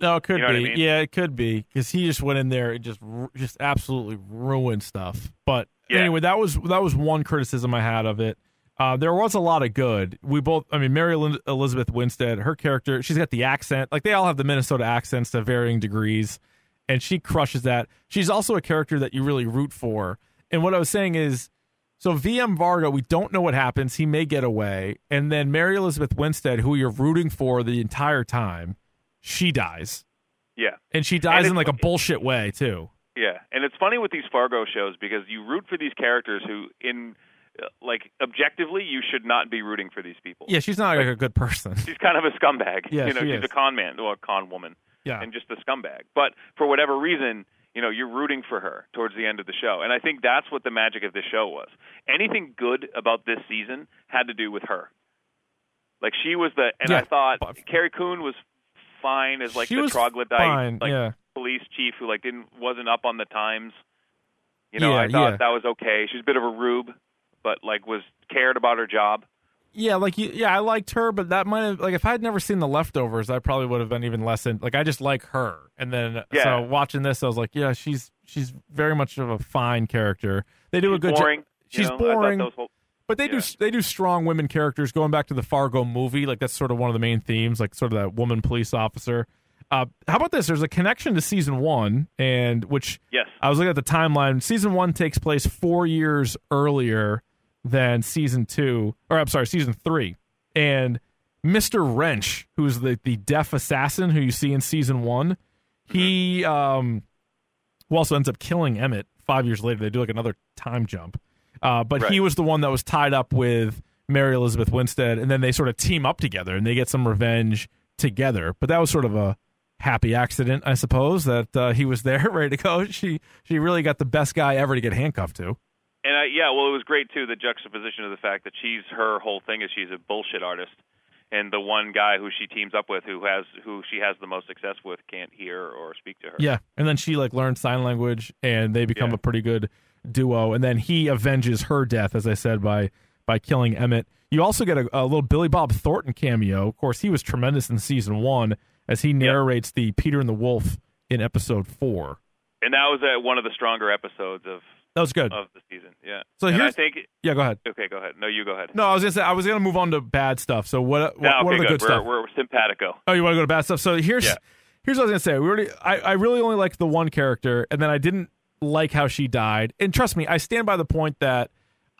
No, it could You know what I be. mean? Yeah, it could be because he just went in there and just just absolutely ruined stuff. But Yeah. anyway, that was that was one criticism I had of it. Uh, there was a lot of good. We both, I mean, Mary Elizabeth Winstead, her character, she's got the accent. Like they all have the Minnesota accents to varying degrees, and she crushes that. She's also a character that you really root for. And what I was saying is, so VM Varga, we don't know what happens. He may get away, and then Mary Elizabeth Winstead, who you're rooting for the entire time, she dies. Yeah. And she dies And in like a bullshit way too. Yeah, and it's funny with these Fargo shows because you root for these characters who, in uh, like objectively, you should not be rooting for these people. Yeah, she's not like a good person. she's kind of a scumbag. Yeah, you know, she she's is. a con man or a con woman, Yeah. and just a scumbag. But for whatever reason, you know, you're rooting for her towards the end of the show, and I think that's what the magic of this show was. Anything good about this season had to do with her. Like she was the, and Yeah, I thought but- Carrie Coon was fine as like she the troglodyte, fine. like yeah. police chief who like didn't wasn't up on the times. You know, Yeah, I thought yeah. that was okay. She's a bit of a rube, but like was cared about her job. Yeah, like you, yeah, I liked her, but that might have like if I had never seen the leftovers, I probably would have been even less in. Like I just like her, and then Yeah. so watching this, I was like, yeah, she's she's very much of a fine character. They do a good boring. job. She's know? Boring, whole- but they do they do strong women characters. Going back to the Fargo movie, like that's sort of one of the main themes, like sort of that woman police officer. Uh, how about this? There's a connection to season one, and which yes, I was looking at the timeline. Season one takes place four years earlier than season two, or I'm sorry, season three. And Mr. Wrench, who's the, the deaf assassin who you see in season one, he um, who also ends up killing Emmett five years later. They do like another time jump. Uh, but he was the one that was tied up with Mary Elizabeth Winstead, and then they sort of team up together and they get some revenge together. But that was sort of a happy accident, I suppose, that uh, he was there ready to go. She she really got the best guy ever to get handcuffed to. And I, yeah, well, it was great too. The juxtaposition of the fact that she's her whole thing is she's a bullshit artist, and the one guy who she teams up with, who has who she has the most success with, can't hear or speak to her. Yeah, and then she like learns sign language, and they become Yeah. a pretty good duo. And then he avenges her death, as I said, by by killing Emmett. You also get a, a little Billy Bob Thornton cameo. Of course, he was tremendous in season one as he narrates the Peter and the Wolf in episode four. and that was uh, one of the stronger episodes of That was good. of the season. Yeah. So and I here's- think yeah, go ahead. okay, go ahead. No, you go ahead. No, I was gonna say I was gonna move on to bad stuff. So what? What, No, what okay, are the good, We're, stuff? we're simpatico. Oh, you want to go to bad stuff? So here's Yeah. here's what I was gonna say. We already, I, I really only liked the one character, and then I didn't like how she died. And trust me, I stand by the point that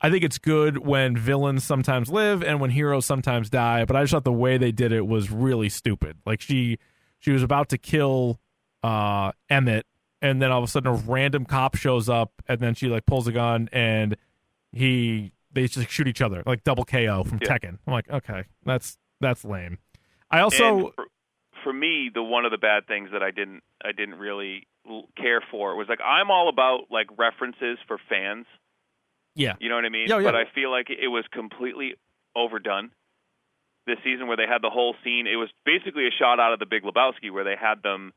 I think it's good when villains sometimes live and when heroes sometimes die. But I just thought the way they did it was really stupid. Like she she was about to kill uh, Emmett, and then all of a sudden a random cop shows up, and then she like pulls a gun and he they just shoot each other like double KO from Yeah. Tekken. I'm like, okay, that's that's lame. I also for, for me, the one of the bad things that I didn't I didn't really care for was like I'm all about like references for fans. Yeah. You know what I mean? Yeah, yeah. But I feel like it was completely overdone this season where they had the whole scene. It was basically a shot out of the Big Lebowski where they had them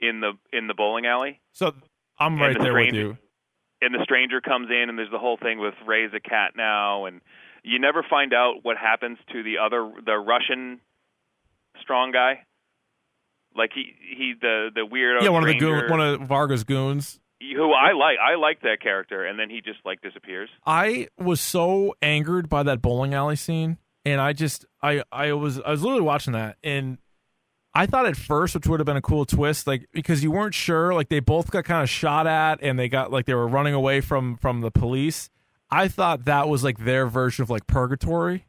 in the in the bowling alley So I'm right the there with you. and the stranger comes in and there's the whole thing with Ray's a cat now and you never find out what happens to the other the Russian strong guy. Like he he the the weirdo Yeah, one of the stranger goon, one of Varga's goons. who I like I like that character and then he just like disappears. I was so angered by that bowling alley scene, and I just I I was I was literally watching that, and I thought at first, which would have been a cool twist, like because you weren't sure, like they both got kind of shot at, and they got like they were running away from from the police. I thought that was like their version of like purgatory.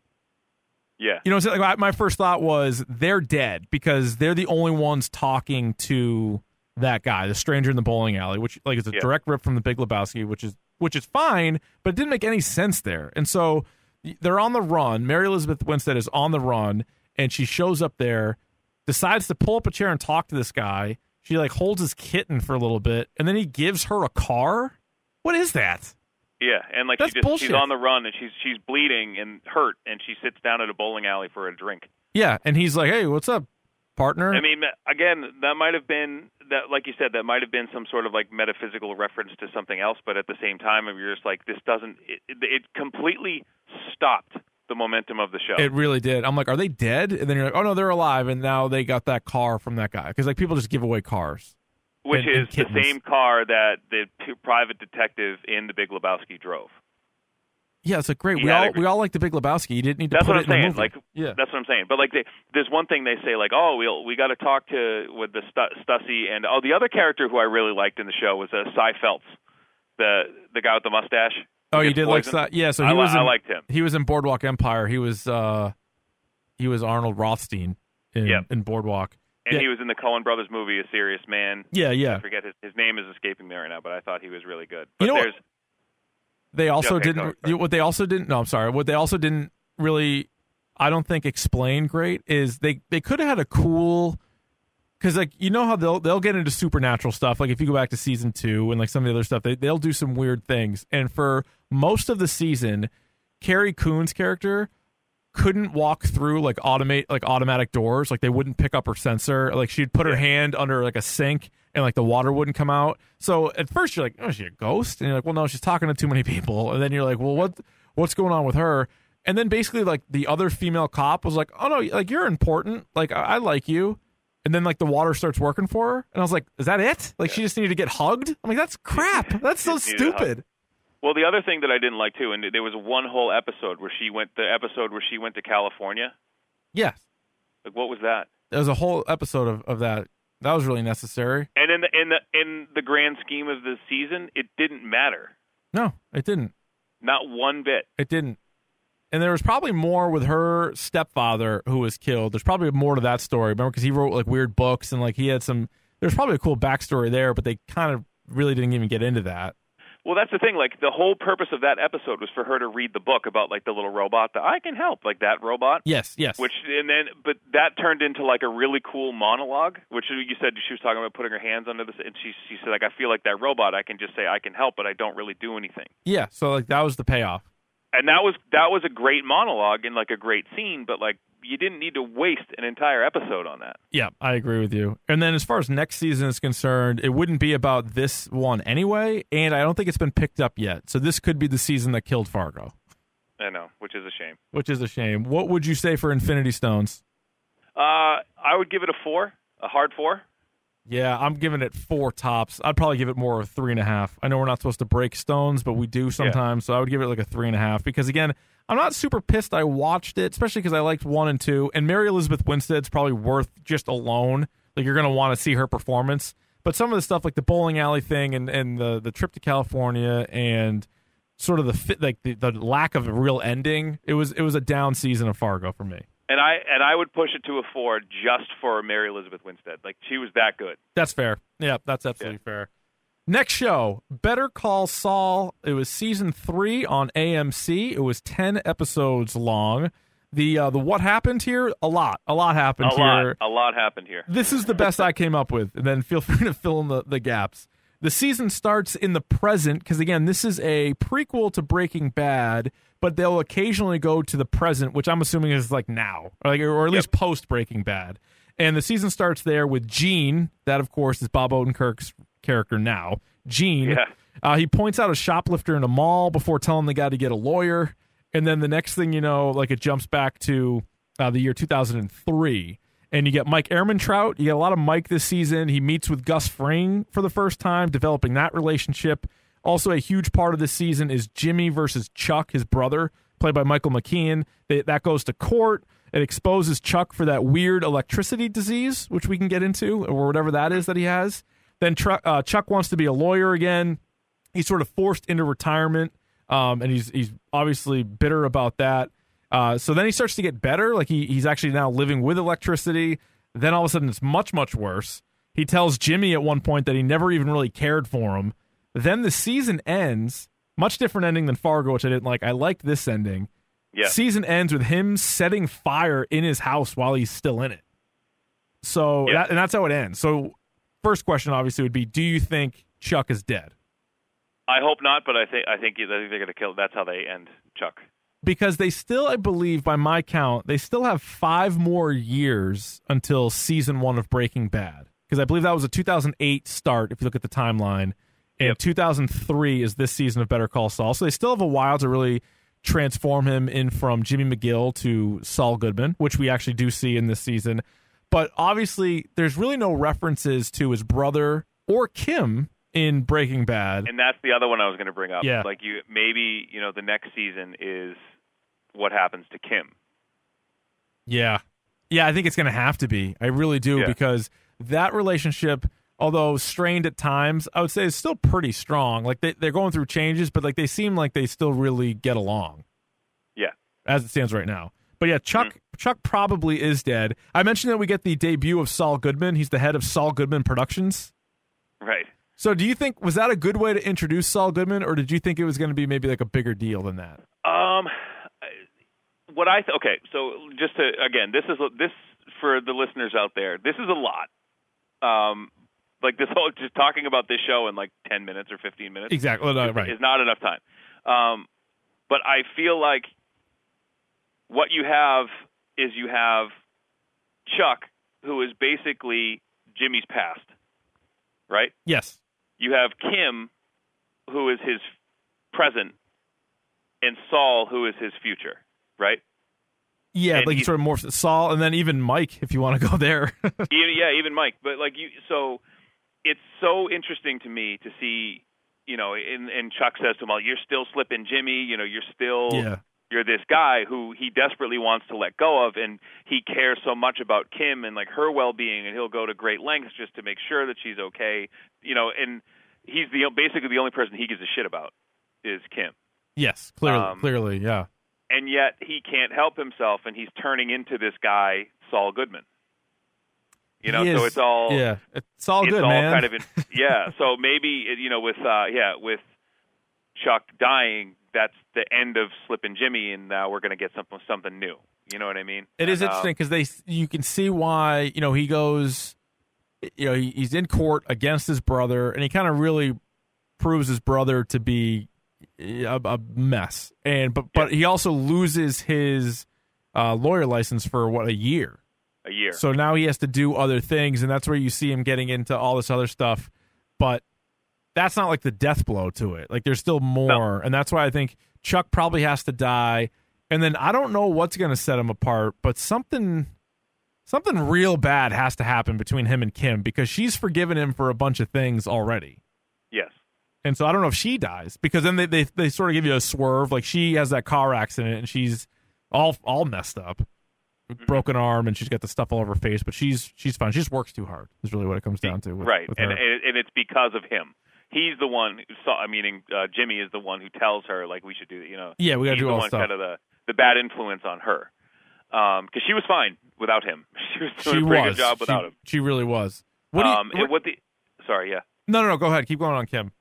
Yeah. You know, what I'm saying? like my first thought was they're dead because they're the only ones talking to that guy, the stranger in the bowling alley, which like is a Yeah. direct rip from the Big Lebowski, which is which is fine, but it didn't make any sense there. And so they're on the run. Mary Elizabeth Winstead is on the run, and she shows up there, decides to pull up a chair and talk to this guy. She like holds his kitten for a little bit, and then he gives her a car. What is that? Yeah, and like That's she just bullshit. she's on the run and she's she's bleeding and hurt and she sits down at a bowling alley for a drink. Yeah, and he's like, "Hey, what's up, partner?" I mean, again, that might have been that, like you said, that might have been some sort of like metaphysical reference to something else. But at the same time, you're just like, this doesn't. It, it, it completely stopped the momentum of the show. It really did. I'm like, are they dead? And then you're like, oh no, they're alive, and now they got that car from that guy because like people just give away cars. which and- and is the same car that the private detective in the Big Lebowski drove. Yeah, it's like great. He we all a- we all like the Big Lebowski. You didn't need to That's put what it I'm in the movie. Like, yeah, that's what I'm saying. But like, they, there's one thing they say, like, oh, we'll we got to talk to with the Stu- Stussy and oh, the other character who I really liked in the show was uh, Sy Feltz, the the guy with the mustache. Oh, you did like poisoned. that? Yeah, so he li- was. In, I liked him. He was in Boardwalk Empire. He was. uh He was Arnold Rothstein in, Yep. in Boardwalk. And Yeah. he was in the Coen Brothers movie, A Serious Man. Yeah, yeah. I forget his his name is escaping me right now, but I thought he was really good. You But know what- They also okay, didn't. sorry. What they also didn't. No, I'm sorry. What they also didn't really, I don't think, explain great is they they could have had a cool. Because like you know how they'll they'll get into supernatural stuff. Like if you go back to season two and like some of the other stuff, they they'll do some weird things. And for most of the season, Carrie Coon's character couldn't walk through like automate like automatic doors. Like they wouldn't pick up her sensor. Like she'd put her hand under like a sink and like the water wouldn't come out. So at first you're like, oh, is she a ghost? And you're like, well, no, she's talking to too many people. And then you're like, well, what what's going on with her? And then basically like the other female cop was like, oh no, like you're important. Like I, I like you. And then like the water starts working for her, and I was like, "Is that it? Like she just needed to get hugged?" I'm like, "That's crap. That's so Just needed a hug. stupid." well, the other thing that I didn't like too, and there was one whole episode where she went the episode where she went to California. Yes, Like, what was that? there was a whole episode of, of that. That was really necessary. And in the in the in the grand scheme of the season, it didn't matter, No, it didn't. not one bit. It didn't. And there was probably more with her stepfather who was killed. There's probably more to that story. Remember, because he wrote like weird books and like he had some. There's probably a cool backstory there, but they kind of really didn't even get into that. Well, that's the thing. Like the whole purpose of that episode was for her to read the book about like the little robot that I can help, like that robot. Yes, yes. Which and then, but that turned into like a really cool monologue. Which you said she was talking about putting her hands under this, and she she said like I feel like that robot. I can just say I can help, but I don't really do anything. yeah. So like that was the payoff. And that was that was a great monologue and like a great scene, but like you didn't need to waste an entire episode on that. Yeah, I agree with you. And then as far as next season is concerned, it wouldn't be about this one anyway, and I don't think it's been picked up yet. So this could be the season that killed Fargo, I know, which is a shame. which is a shame. What would you say for Infinity Stones? Uh, I would give it a four, a hard four. Yeah, I'm giving it four tops. I'd probably give it more of three and a half. I know we're not supposed to break stones, but we do sometimes. So I would give it like a three and a half because again, I'm not super pissed I watched it, especially because I liked one and two. And Mary Elizabeth Winstead's probably worth just alone. Like you're gonna want to see her performance. But some of the stuff like the bowling alley thing and, and the the trip to California and sort of the fit like the, the lack of a real ending, it was it was a down season of Fargo for me. And I and I would push it to a four just for Mary Elizabeth Winstead. Like she was that good. That's fair. Yeah, that's absolutely fair. Next show, Better Call Saul. It was season three on AMC. It was 10 episodes long. The uh, the what happened here? A lot, a lot happened A here. lot, a lot happened here. This is the best I came up with, and then feel free to fill in the, the gaps. The season starts in the present because again, this is a prequel to Breaking Bad, but they'll occasionally go to the present, which I'm assuming is like now, or, like, or at least post Breaking Bad. And the season starts there with Gene. That, of course, is Bob Odenkirk's character now. Gene. Yeah. Uh, he points out a shoplifter in a mall before telling the guy to get a lawyer. And then the next thing you know, like it jumps back to uh, the year 2003. And you get Mike Ehrmantraut. You get a lot of Mike this season. He meets with Gus Fring for the first time, developing that relationship. Also, a huge part of this season is Jimmy versus Chuck, his brother, played by Michael McKean. They, that goes to court. It exposes Chuck for that weird electricity disease, which we can get into, or whatever that is that he has. Then uh, Chuck wants to be a lawyer again. He's sort of forced into retirement, um, and he's he's obviously bitter about that. Uh, so then he starts to get better. Like he he's actually now living with electricity. Then all of a sudden it's much much worse. He tells Jimmy at one point that he never even really cared for him. Then the season ends. Much different ending than Fargo, which I didn't like. I liked this ending. Yeah. Season ends with him setting fire in his house while he's still in it. So Yeah. that, and that's how it ends. So first question obviously would be: Do you think Chuck is dead? I hope not, but I think I think I think they're going to kill. That's how they end Chuck. Because they still, I believe, by my count, they still have five more years until season one of Breaking Bad. Because I believe that was a 2008 start, if you look at the timeline. And Yep. 2003 is this season of Better Call Saul. So they still have a while to really transform him in from Jimmy McGill to Saul Goodman, which we actually do see in this season. But obviously, there's really no references to his brother or Kim in Breaking Bad. And that's the other one I was going to bring up. Yeah. Like you, maybe you know the next season is what happens to Kim. Yeah. Yeah, I think it's going to have to be. I really do Yeah. because that relationship, although strained at times, I would say is still pretty strong. Like they, they're going through changes, but like they seem like they still really get along Yeah. as it stands right now. But yeah, Chuck Mm-hmm. Chuck probably is dead. I mentioned that we get the debut of Saul Goodman. He's the head of Saul Goodman Productions. Right. So do you think was that a good way to introduce Saul Goodman or did you think it was going to be maybe like a bigger deal than that? Um, what I th- okay. So just to again, this is this for the listeners out there. This is a lot. Um, like this whole just talking about this show in like ten minutes or fifteen minutes. Exactly. No, right. is not enough time. Um, but I feel like what you have is you have Chuck, who is basically Jimmy's past, right? Yes. You have Kim, who is his present, and Saul, who is his future, right? Yeah, And like he's- sort of more Saul and then even Mike if you want to go there. even, yeah, even Mike. But like you, so it's so interesting to me to see, you know, and, and Chuck says to him, "Well, you're still slipping, Jimmy. You know, you're still, yeah. you're this guy who he desperately wants to let go of, and he cares so much about Kim and like her well-being, and he'll go to great lengths just to make sure that she's okay. You know, and he's the basically the only person he gives a shit about is Kim. Yes, clearly, Um, clearly, yeah. And yet he can't help himself, and he's turning into this guy, Saul Goodman. You know, He so it's all yeah, it's all it's good, all man. kind of in, yeah. So maybe you know, with uh, yeah, with Chuck dying, that's the end of Slippin' Jimmy, and now we're going to get something something new. You know what I mean? It is And, uh, interesting because they you can see why you know he goes, you know he, he's in court against his brother, and he kind of really proves his brother to be a, a mess, and but but he also loses his uh, lawyer license for what a year. a year. So now he has to do other things, and that's where you see him getting into all this other stuff. But that's not like the death blow to it. Like there's still more, and that's why I think Chuck probably has to die. And then I don't know what's going to set him apart, but something something real bad has to happen between him and Kim because she's forgiven him for a bunch of things already. And so I don't know if she dies because then they, they they sort of give you a swerve. Like she has that car accident and she's all all messed up, Mm-hmm. broken arm, and she's got the stuff all over her face. But she's she's fine. She just works too hard. Is really what it comes down to. With, right, with and, and and it's because of him. He's the one who saw. I mean, uh, Jimmy is the one who tells her like we should do. You know, yeah, we got to do the all one stuff. kind of the the bad influence on her. Because she was fine without him. She was doing she a pretty was. good job without she, him. She really was. What you? um, what the? Sorry, yeah. no, no, no. Go ahead. Keep going on, Kim.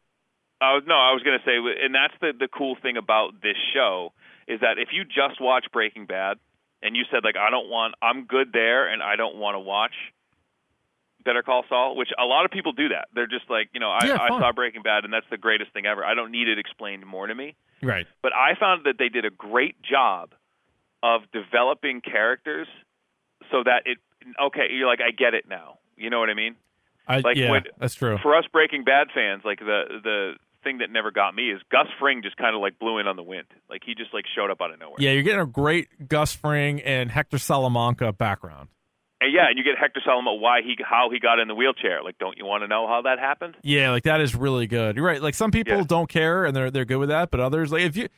I was no, I was going to say, and that's the the cool thing about this show is that if you just watch Breaking Bad, and you said like I don't want I'm good there and I don't want to watch Better Call Saul, which a lot of people do that. They're just like, you know, I, Yeah, I saw Breaking Bad and that's the greatest thing ever. I don't need it explained more to me. Right. But I found that they did a great job of developing characters so that it okay, you're like I get it now. You know what I mean? I, Like, yeah, when- that's true. For us Breaking Bad fans, like the the thing that never got me is Gus Fring just kind of like blew in on the wind. Like he just like showed up out of nowhere. Yeah, you're getting a great Gus Fring and Hector Salamanca background. And yeah, and you get Hector Salamanca why he how he got in the wheelchair. Like, don't you want to know how that happened? Yeah, like that is really good. You're right. Like some people Yeah. don't care and they're they're good with that, but others like if you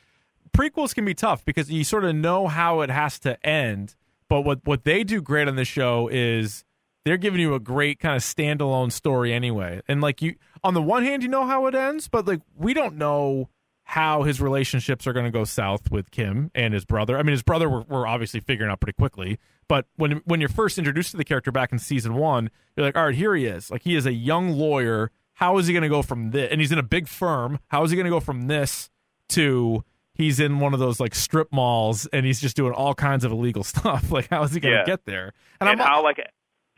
prequels can be tough because you sort of know how it has to end. But what what they do great on the show is they're giving you a great kind of standalone story anyway. And like you on the one hand you know how it ends, but like we don't know how his relationships are going to go south with Kim and his brother. I mean, his brother we're, we're obviously figuring out pretty quickly, but when when you're first introduced to the character back in season one, you're like, all right, here he is. Like he is a young lawyer. How is he going to go from this? And he's in a big firm. How is he going to go from this to he's in one of those like strip malls and he's just doing all kinds of illegal stuff? Like how is he going to Yeah. get there? And, I'm how like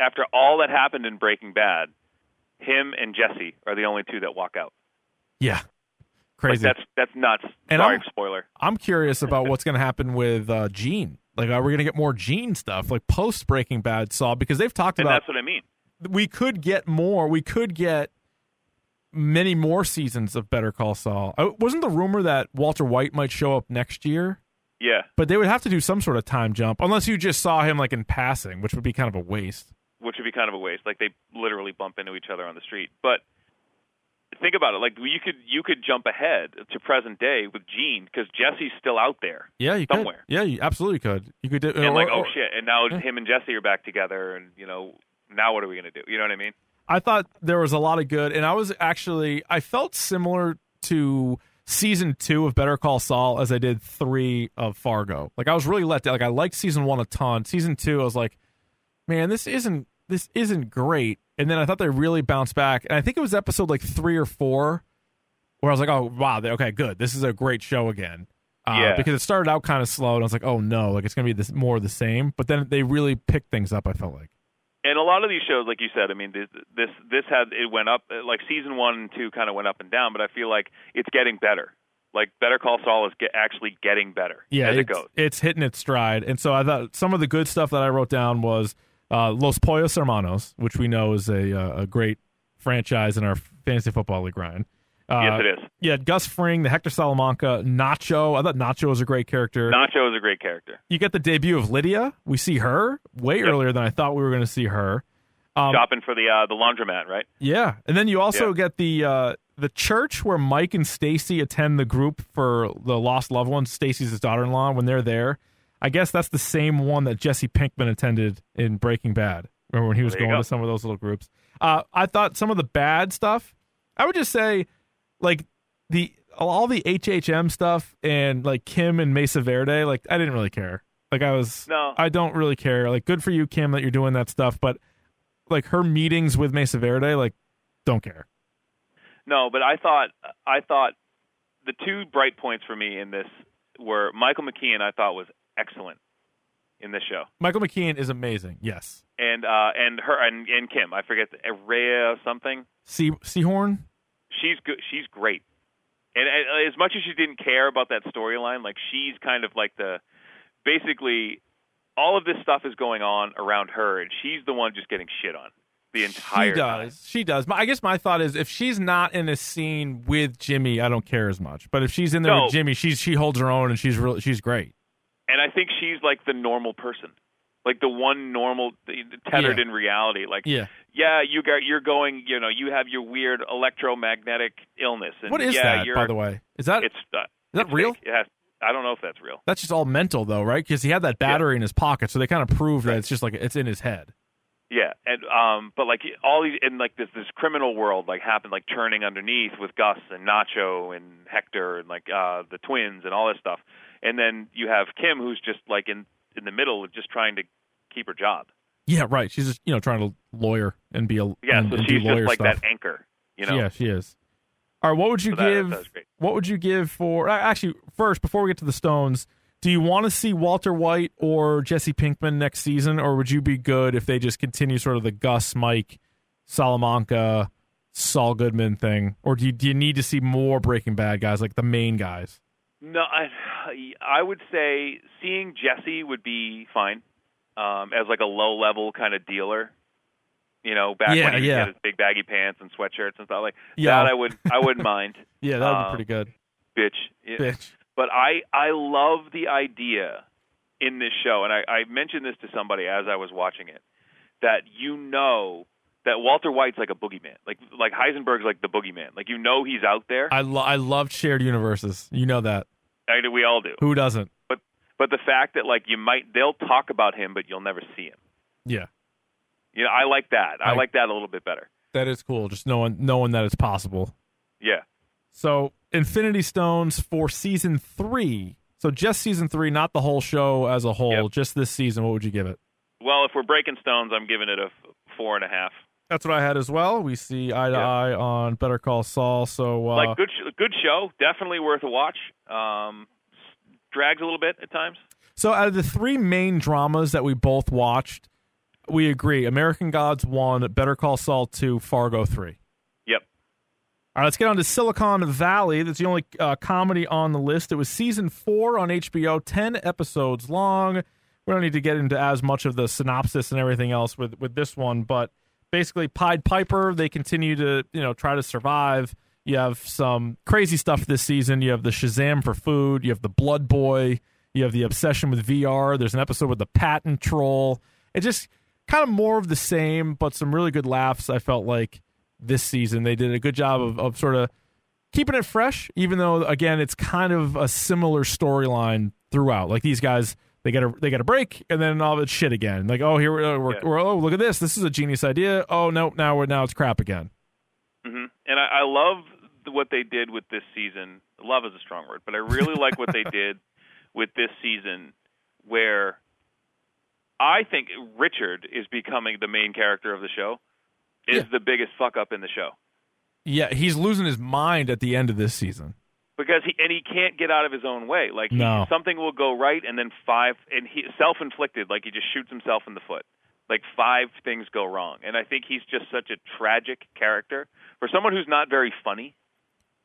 after all that happened in Breaking Bad, him and Jesse are the only two that walk out. yeah, Like crazy. that's that's nuts. And Sorry, I'm- spoiler. I'm curious about what's going to happen with uh, Gene. Like, are we going to get more Gene stuff, like post Breaking Bad Saul? Because they've talked And about that's what I mean. we could get more. We could get many more seasons of Better Call Saul. Uh, wasn't the rumor that Walter White might show up next year? Yeah, But they would have to do some sort of time jump, unless you just saw him like in passing, which would be kind of a waste. Which would be kind of a waste. Like they literally bump into each other on the street. But think about it. Like you could you could jump ahead to present day with Gene because Jesse's still out there. Yeah, you Somewhere. could. Yeah, you absolutely could. You could do. And or- like, oh, or- oh shit! And now Yeah. him and Jesse are back together, and you know, now what are we gonna do? You know what I mean? I thought there was a lot of good, and I was actually I felt similar to season two of Better Call Saul as I did three of Fargo. Like I was really let down. Like I liked season one a ton. Season two, I was like, man, this isn't this isn't great. And then I thought they really bounced back, and I think it was episode like three or four where I was like, oh wow, they- okay, good. This is a great show again. Uh, Yeah. Because it started out kind of slow, and I was like, oh no, like it's gonna be this more of the same. But then they really picked things up. I felt like. And a lot of these shows, like you said, I mean, this this, this had it went up. Like season one and two kind of went up and down, but I feel like it's getting better. Like Better Call Saul is get, actually getting better yeah, as it goes. it's hitting its stride. And so I thought some of the good stuff that I wrote down was uh, Los Pollos Hermanos, which we know is a uh, a great franchise in our fantasy football league, Ryan. Uh, yes, it is. Yeah, Gus Fring, the Hector Salamanca, Nacho. I thought Nacho was a great character. Nacho is a great character. you get the debut of Lydia. We see her way Yep. earlier than I thought we were going to see her. Um, Shopping for the uh, the laundromat, right? Yeah, and then you also Yeah. get the uh, the church where Mike and Stacy attend the group for the lost loved ones. Stacy's his daughter-in-law. When they're there, I guess that's the same one that Jesse Pinkman attended in Breaking Bad. Remember when he was going go. to some of those little groups? Uh, I thought some of the bad stuff. I would just say, like the all the HHM stuff and like Kim and Mesa Verde. Like I didn't really care. Like I was No. I don't really care. Like good for you, Kim, that you're doing that stuff, but like her meetings with Mesa Verde, like don't care. No, but I thought I thought the two bright points for me in this were Michael McKean. I thought was excellent in this show, Michael McKean is amazing. Yes. and uh, and her and, and Kim. I forget the, Rhea something. Seehorn? She's good. She's great. And uh, as much as she didn't care about that storyline, like she's kind of like the basically all of this stuff is going on around her, and she's the one just getting shit on the entire she time. does. She does. I guess my thought is if she's not in a scene with Jimmy, I don't care as much. But if she's in there No. with Jimmy, she's she holds her own and she's real she's great. And I think she's like the normal person, like the one normal tethered Yeah. in reality. Like, Yeah. yeah, you got you're going, you know, you have your weird electromagnetic illness. And What is yeah, that, by the way? Is that It's uh, that it's real? Has, I don't know if that's real. that's just all mental though, right? Because he had that battery in his pocket, so they kind of prove that it's just like it's in his head. Yeah, and um, but like all these in like this this criminal world like happened like churning underneath with Gus and Nacho and Hector and like uh the twins and all this stuff, and then you have Kim who's just like in in the middle of just trying to keep her job. Yeah, right. She's just you know trying to lawyer and be a Yeah, and, so and she's just like stuff. that anchor, you know. Yeah, she is. All right, what would you So that- give? that was great. What would you give for? Actually, first before we get to the Stones, Do you want to see Walter White or Jesse Pinkman next season, or would you be good if they just continue sort of the Gus, Mike, Salamanca, Saul Goodman thing, or do you, do you need to see more Breaking Bad guys like the main guys? No, I I would say seeing Jesse would be fine um, as like a low level kind of dealer. You know, back Yeah, when he yeah. had his big baggy pants and sweatshirts and stuff like Yeah. that, I would I wouldn't mind. Yeah, that would be Um, pretty good. Bitch. Bitch. But I I love the idea in this show, and I, I mentioned this to somebody as I was watching it, that you know that Walter White's like a boogeyman, like like Heisenberg's like the boogeyman, like you know he's out there. I lo- I love shared universes. You know that. I, we all do. Who doesn't? But but the fact that like you might they'll talk about him, but you'll never see him. Yeah, You know, I like that. I, I- like that a little bit better. that is cool. Just knowing knowing that it's possible. Yeah. So Infinity Stones for season three. So just season three, not the whole show as a whole. Yep. Just this season. What would you give it? Well, if we're breaking stones, I'm giving it a four and a half. That's what I had as well. We see eye to eye on Better Call Saul. So uh, like good sh- good show, definitely worth a watch. Um, drags a little bit at times. So out of the three main dramas that we both watched, we agree: American Gods one, Better Call Saul two, Fargo three. Yep. All right, let's get on to Silicon Valley. That's the only uh, comedy on the list. It was season four on HBO, ten episodes long. We don't need to get into as much of the synopsis and everything else with with this one, but basically, Pied Piper. They continue to you know try to survive. You have some crazy stuff this season. You have the Shazam for food. You have the Blood Boy. You have the obsession with VR. There's an episode with the patent troll. It just kind of more of the same, but some really good laughs. I felt like this season they did a good job of, of sort of keeping it fresh, even though again it's kind of a similar storyline throughout. Like these guys, they get a they get a break, and then all it's shit again. Like oh here we're, we're, Yeah. we're oh look at this, this is a genius idea. Oh no, now we're now it's crap again. hmm And I, I love what they did with this season. Love is a strong word, but I really like what they did with this season, where I think Richard is becoming the main character of the show. Is Yeah. the biggest fuck up in the show Yeah, he's losing his mind at the end of this season. Because he and he can't get out of his own way. Like he, No. something will go right, and then five and he self-inflicted. Like he just shoots himself in the foot. Like five things go wrong, and I think he's just such a tragic character for someone who's not very funny.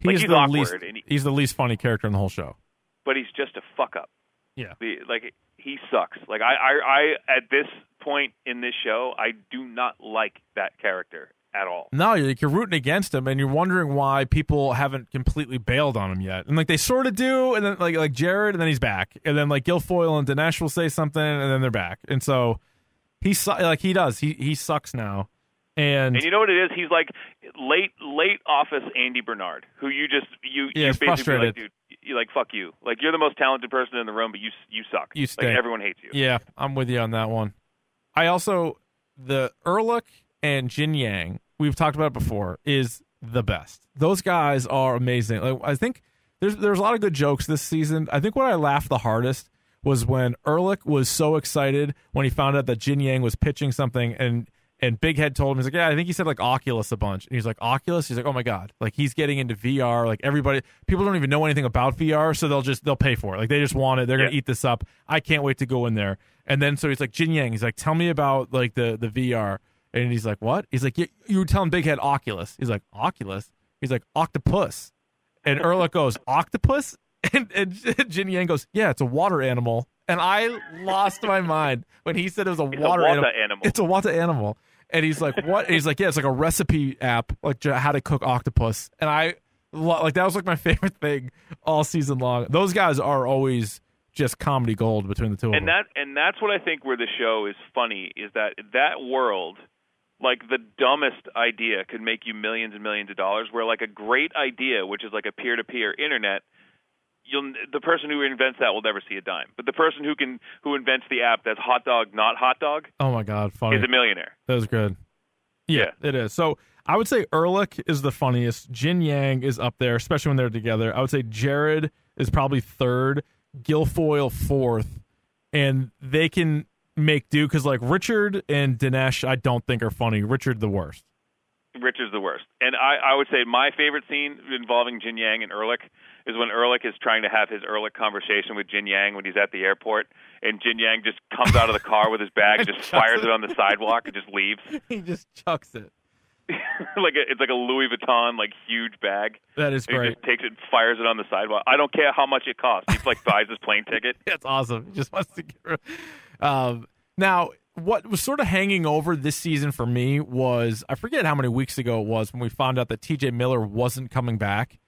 He's, Like, he's the awkward, least he- he's the least funny character in the whole show. but he's just a fuck up. Yeah. The, like he sucks. Like I, I, I, at this point in this show, I do not like that character at all. No, you're, like, you're rooting against him, and you're wondering why people haven't completely bailed on him yet. And like they sort of do, and then like like Jared, and then he's back, and then like Gilfoyle and Dinesh will say something, and then they're back. And so he su- like he does. He he sucks now. And, And you know what it is? He's like late, late office Andy Bernard, who you just you Yeah, you basically frustrated. like, dude, you like fuck you. Like you're the most talented person in the room, but you you suck. You like everyone hates you. yeah, I'm with you on that one. I also the Ehrlich and Jin Yang we've talked about it before is the best. Those guys are amazing. Like I think there's there's a lot of good jokes this season. I think what I laughed the hardest was when Ehrlich was so excited when he found out that Jin Yang was pitching something and and Big Head told him he's like, yeah, I think he said like Oculus a bunch, and he's like Oculus. He's like, oh my god, like he's getting into VR. Like everybody, people don't even know anything about VR, so they'll just they'll pay for it. Like they just want it. They're gonna Yeah. eat this up. I can't wait to go in there. And then so he's like Jin Yang. He's like, tell me about like the the VR. And he's like, what? He's like, you, you were telling Big Head Oculus. He's like, Oculus. He's like, octopus. And Ehrlich goes, octopus. And, and Jin Yang goes, yeah, it's a water animal. And I lost my mind when he said it was a It's water a animal. wata animal. It's a water animal. And he's like, what? And he's like, yeah, it's like a recipe app, like how to cook octopus. And I like that was like my favorite thing all season long. Those guys are always just comedy gold between the two of and that and that's what I think where the show is funny is that that world like the dumbest idea could make you millions and millions of dollars where like a great idea which is like a peer to peer internet you'll the person who invents that will never see a dime but the person who can who invents the app that's hot dog not hot dog oh my god, funny. is a millionaire That was good. Yeah, it is. So I would say Ehrlich is the funniest. Jin Yang is up there, especially when they're together. I would say Jared is probably third, Gilfoyle fourth, and they can make do because like Richard and Dinesh, I don't think are funny. Richard the worst. Richard's the worst. And I, I would say my favorite scene involving Jin Yang and Ehrlich is when Ehrlich is trying to have his Ehrlich conversation with Jin Yang when he's at the airport, and Jin Yang just comes out of the car with his bag and just fires it. it on the sidewalk and just leaves. he just chucks it. like a, it's like a Louis Vuitton like huge bag. That is And he great. just takes it, and fires it on the sidewalk. I don't care how much it costs. He like buys his plane ticket. That's awesome. He just wants to get rid. Um, now, what was sort of hanging over this season for me was I forget how many weeks ago it was when we found out that T.J. Miller wasn't coming back.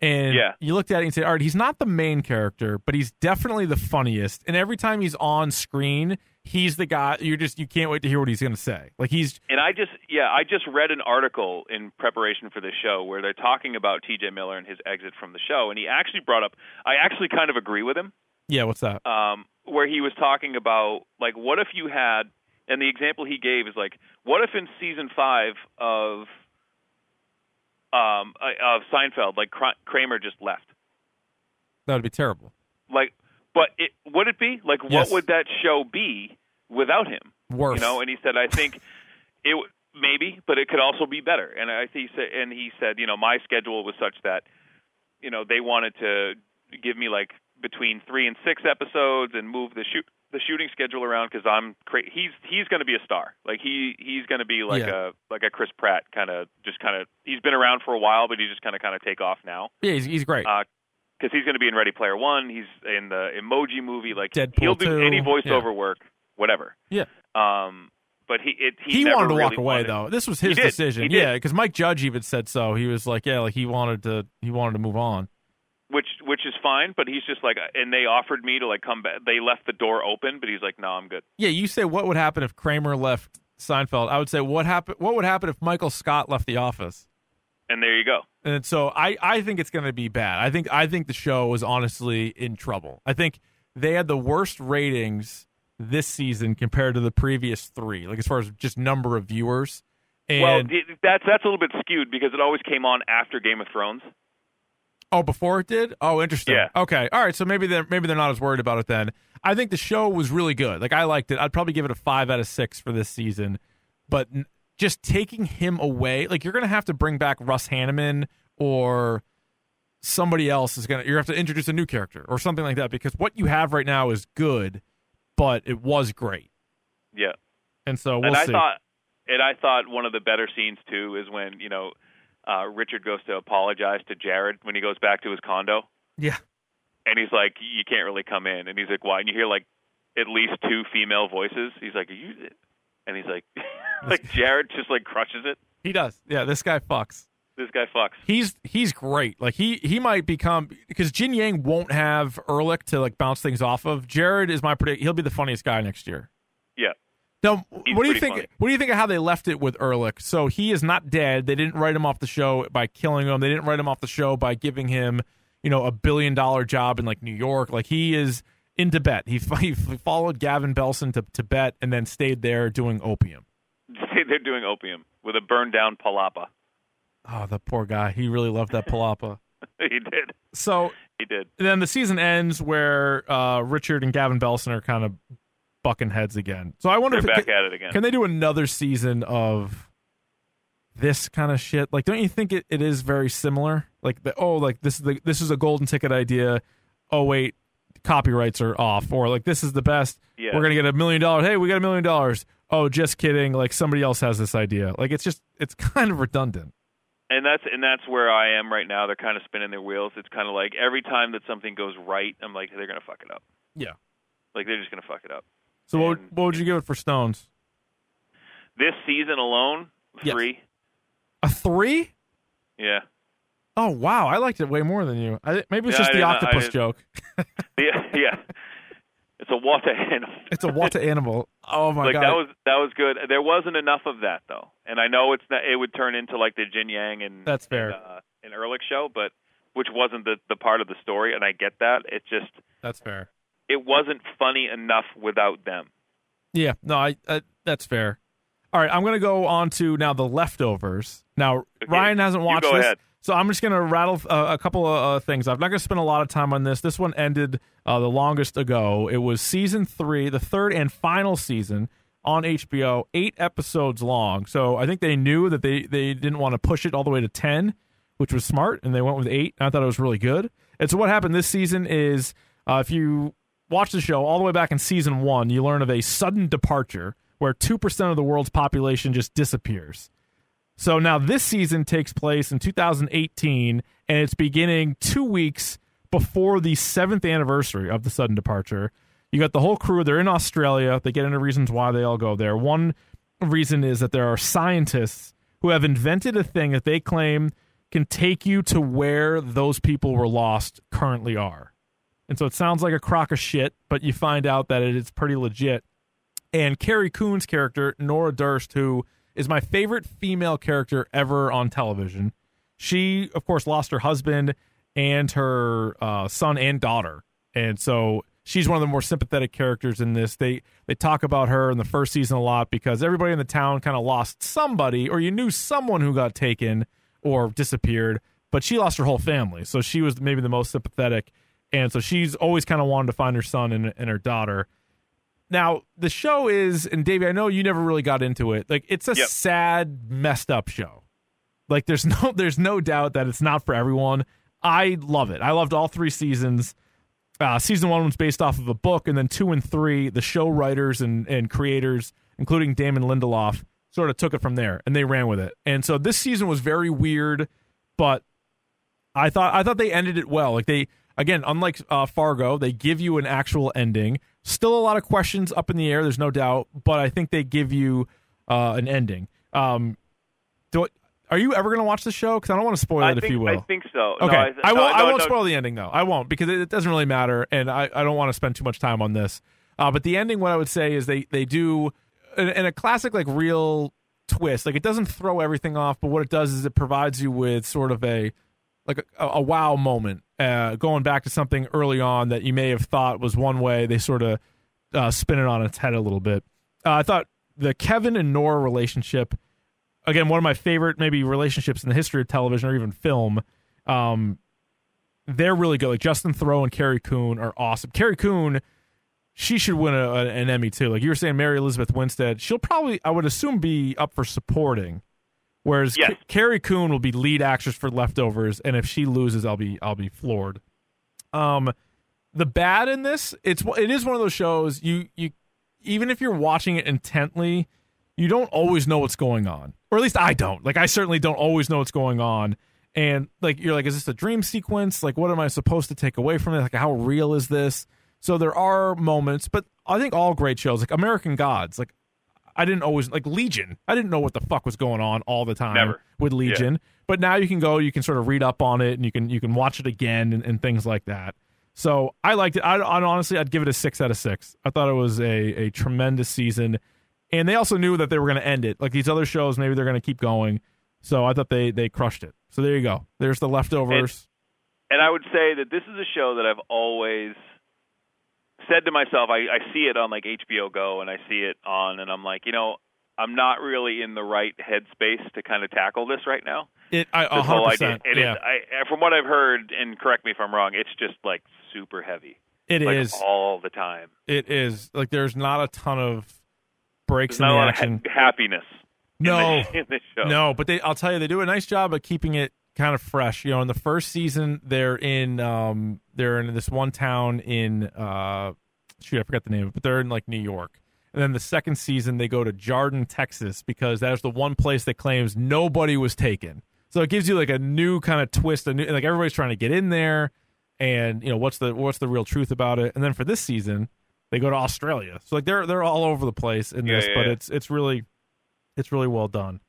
And Yeah. you looked at it and said, "All right, he's not the main character, but he's definitely the funniest." And every time he's on screen, he's the guy. You're just you can't wait to hear what he's going to say. Like he's And I just yeah, I just read an article in preparation for this show where they're talking about T.J. Miller and his exit from the show, and he actually brought up. I actually kind of agree with him. yeah. What's that? um, where he was talking about like what if you had and the example he gave is like what if in season five of um uh, of Seinfeld like Kra- Kramer just left That would be terrible. like but it would it be like what Yes. would that show be without him Worse. you know and he said I think it maybe but it could also be better and I think he said and he said you know my schedule was such that you know they wanted to give me like between three and six episodes and move the shoot the shooting schedule around because I'm cra- he's he's going to be a star like he he's going to be like Yeah. a like a Chris Pratt kind of just kind of he's been around for a while but he's just kind of kind of take off now yeah, he's, he's great. Uh, because he's going to be in Ready Player One he's in the Emoji movie like Deadpool he'll do 2, any yeah. voiceover work whatever yeah. um but he it, he, he, wanted to walk away wanted- though. This was his decision. Yeah, because Mike Judge even said so. He was like, yeah, like he wanted to he wanted to move on. Which which is fine but he's just like and they offered me to like come back they left the door open but he's like no I'm good Yeah, you say what would happen if Kramer left Seinfeld? I would say what happen what would happen if Michael Scott left The Office? and there you go And so I, I think it's going to be bad. I think I think the show is honestly in trouble. I think they had the worst ratings this season compared to the previous three, like as far as just number of viewers. And well that's that's a little bit skewed because it always came on after Game of Thrones oh, before it did. Oh, interesting. Yeah. Okay. All right. So maybe they're maybe they're not as worried about it then. I think the show was really good. Like I liked it. I'd probably give it a five out of six for this season. But just taking him away, like you're going to have to bring back Russ Hanneman or somebody else is going to. You have to introduce a new character or something like that because what you have right now is good, but it was great. yeah And so we'll and I see. thought and I thought one of the better scenes too is when you know uh Richard goes to apologize to Jared when he goes back to his condo yeah. and he's like you can't really come in and he's like why and you hear like at least two female voices he's like you and he's like like Jared just like crushes it He does. Yeah. This guy fucks. this guy fucks He's he's great. Like he he might become because Jian-Yang won't have Ehrlich to like bounce things off of. Jared is my predict. He'll be the funniest guy next year. yeah Now, He's what do you think? funny. What do you think of how they left it with Ehrlich? So he is not dead. They didn't write him off the show by killing him. They didn't write him off the show by giving him, you know, a billion dollar job in like New York. Like he is in Tibet. He, he followed Gavin Belson to Tibet and then stayed there doing opium. they're doing opium with a burned down palapa Oh, the poor guy. He really loved that palapa. he did So he did And then the season ends where uh, Richard and Gavin Belson are kind of bucking heads again. So I wonder they're if back can, at it again can they do another season of this kind of shit? Like, don't you think it, it is very similar? Like the oh, like this is the this is a golden ticket idea. Oh wait, copyrights are off, or like this is the best. Yeah. We're gonna get a million dollars. Hey, we got a million dollars. Oh, just kidding. Like somebody else has this idea. Like it's just it's kind of redundant. and that's and that's where I am right now. They're kind of spinning their wheels. It's kind of like every time that something goes right, I'm like they're gonna fuck it up. Yeah. Like they're just gonna fuck it up. So what, And- what would you give it for Stones? This season alone, Yes. three. A three? Yeah, Oh wow, I liked it way more than you. I, maybe it's Yeah, just the octopus joke. yeah, yeah. It's a water animal. It's a water animal. Oh my like god. that was that was good. There wasn't enough of that though, and I know it's not, it would turn into like the Jian-Yang and That's fair. and, uh, and Ehrlich show, but which wasn't the the part of the story, and I get that. It just That's fair. It wasn't funny enough without them. Yeah, no, I, I that's fair. All right, I'm gonna go on to now the leftovers. Now Ryan hasn't watched this, ahead. so I'm just gonna rattle uh, a couple of uh, things. I'm not gonna spend a lot of time on this. This one ended uh, the longest ago. It was season three, the third and final season on HBO, eight episodes long. So I think they knew that they they didn't want to push it all the way to ten which was smart, and they went with eight. And I thought it was really good. And so what happened this season is, uh, if you watch the show all the way back in season one, you learn of a sudden departure where two percent of the world's population just disappears. So now this season takes place in 2018, and it's beginning two weeks before the seventh anniversary of the sudden departure. You got the whole crew. They're in Australia. They get into reasons why they all go there. One reason is that there are scientists who have invented a thing that they claim can take you to where those people were lost currently are. And so it sounds like a crock of shit, but you find out that it is pretty legit. And Carrie Coon's character, Nora Durst, who is my favorite female character ever on television. She, of course, lost her husband and her uh, son and daughter, and so she's one of the more sympathetic characters in this. They they talk about her in the first season a lot because everybody in the town kind of lost somebody, or you knew someone who got taken or disappeared, but she lost her whole family, so she was maybe the most sympathetic, and so she's always kind of wanted to find her son and, and her daughter. Now the show is, and Davey, I know you never really got into it. Like it's a Yep. sad, messed up show. Like there's no there's no doubt that it's not for everyone. I love it. I loved all three seasons. Uh, season one was based off of a book, and then two and three, the show writers and, and creators, including Damon Lindelof, sort of took it from there and they ran with it. And so this season was very weird, but I thought I thought they ended it well. Like they again, unlike uh, Fargo, they give you an actual ending. Still a lot of questions up in the air. There's no doubt, but I think they give you uh, an ending. Um, do are you ever going to watch the show? Because I don't want to spoil I it, think if you will. I think so. Okay, No, I, I, no, won't. I won't no, spoil the ending though. I won't because it, it doesn't really matter, and I, I don't want to spend too much time on this. Uh, but the ending, what I would say is they they do in, in a classic like real twist. Like it doesn't throw everything off, but what it does is it provides you with sort of a like a, a wow moment, uh, going back to something early on that you may have thought was one way. They sort of uh, spin it on its head a little bit. Uh, I thought the Kevin and Nora relationship, again, one of my favorite maybe relationships in the history of television or even film. Um, they're really good. Like Justin Theroux and Carrie Coon are awesome. Carrie Coon, she should win a, an Emmy too. Like you were saying, Mary Elizabeth Winstead, she'll probably, I would assume, be up for supporting. Whereas Yes. Ca- Carrie Coon will be lead actress for Leftovers, and if she loses, I'll be I'll be floored. Um, the bad in this, it's it is one of those shows you you even if you're watching it intently, you don't always know what's going on, or at least I don't. Like I certainly don't always know what's going on, and like you're like, is this a dream sequence? Like, what am I supposed to take away from it? Like, how real is this? So there are moments, but I think all great shows, like American Gods, like I didn't always like Legion. I didn't know what the fuck was going on all the time Never. with Legion. But now you can go, you can sort of read up on it, and you can you can watch it again and, and things like that. So I liked it. I, I honestly, I'd give it a six out of six. I thought it was a a tremendous season, and they also knew that they were going to end it. Like these other shows, maybe they're going to keep going. So I thought they they crushed it. So there you go. There's the leftovers. and I would say that this is a show that I've always said to myself. I, I see it on like HBO Go, and I see it on, and I'm like, you know, I'm not really in the right headspace to kind of tackle this right now. It I a This whole hundred idea, percent. it is. Yeah, I, from what I've heard, and correct me if I'm wrong, it's just like super heavy, it like is. all the time. It is. Like there's not a ton of breaks There's in the a lot action. of ha- happiness. in No, the, in the show. No, but they I'll tell you they do a nice job of keeping it kind of fresh. You know, in the first season they're in um they're in this one town in uh shoot, I forgot the name but they're in like New York. And then the second season they go to Jarden, Texas because that is the one place that claims nobody was taken. So it gives you like a new kind of twist, a new, like everybody's trying to get in there and you know what's the what's the real truth about it. And then for this season, they go to Australia. So like they're they're all over the place in Yeah, this, yeah, but yeah. it's it's really it's really well done.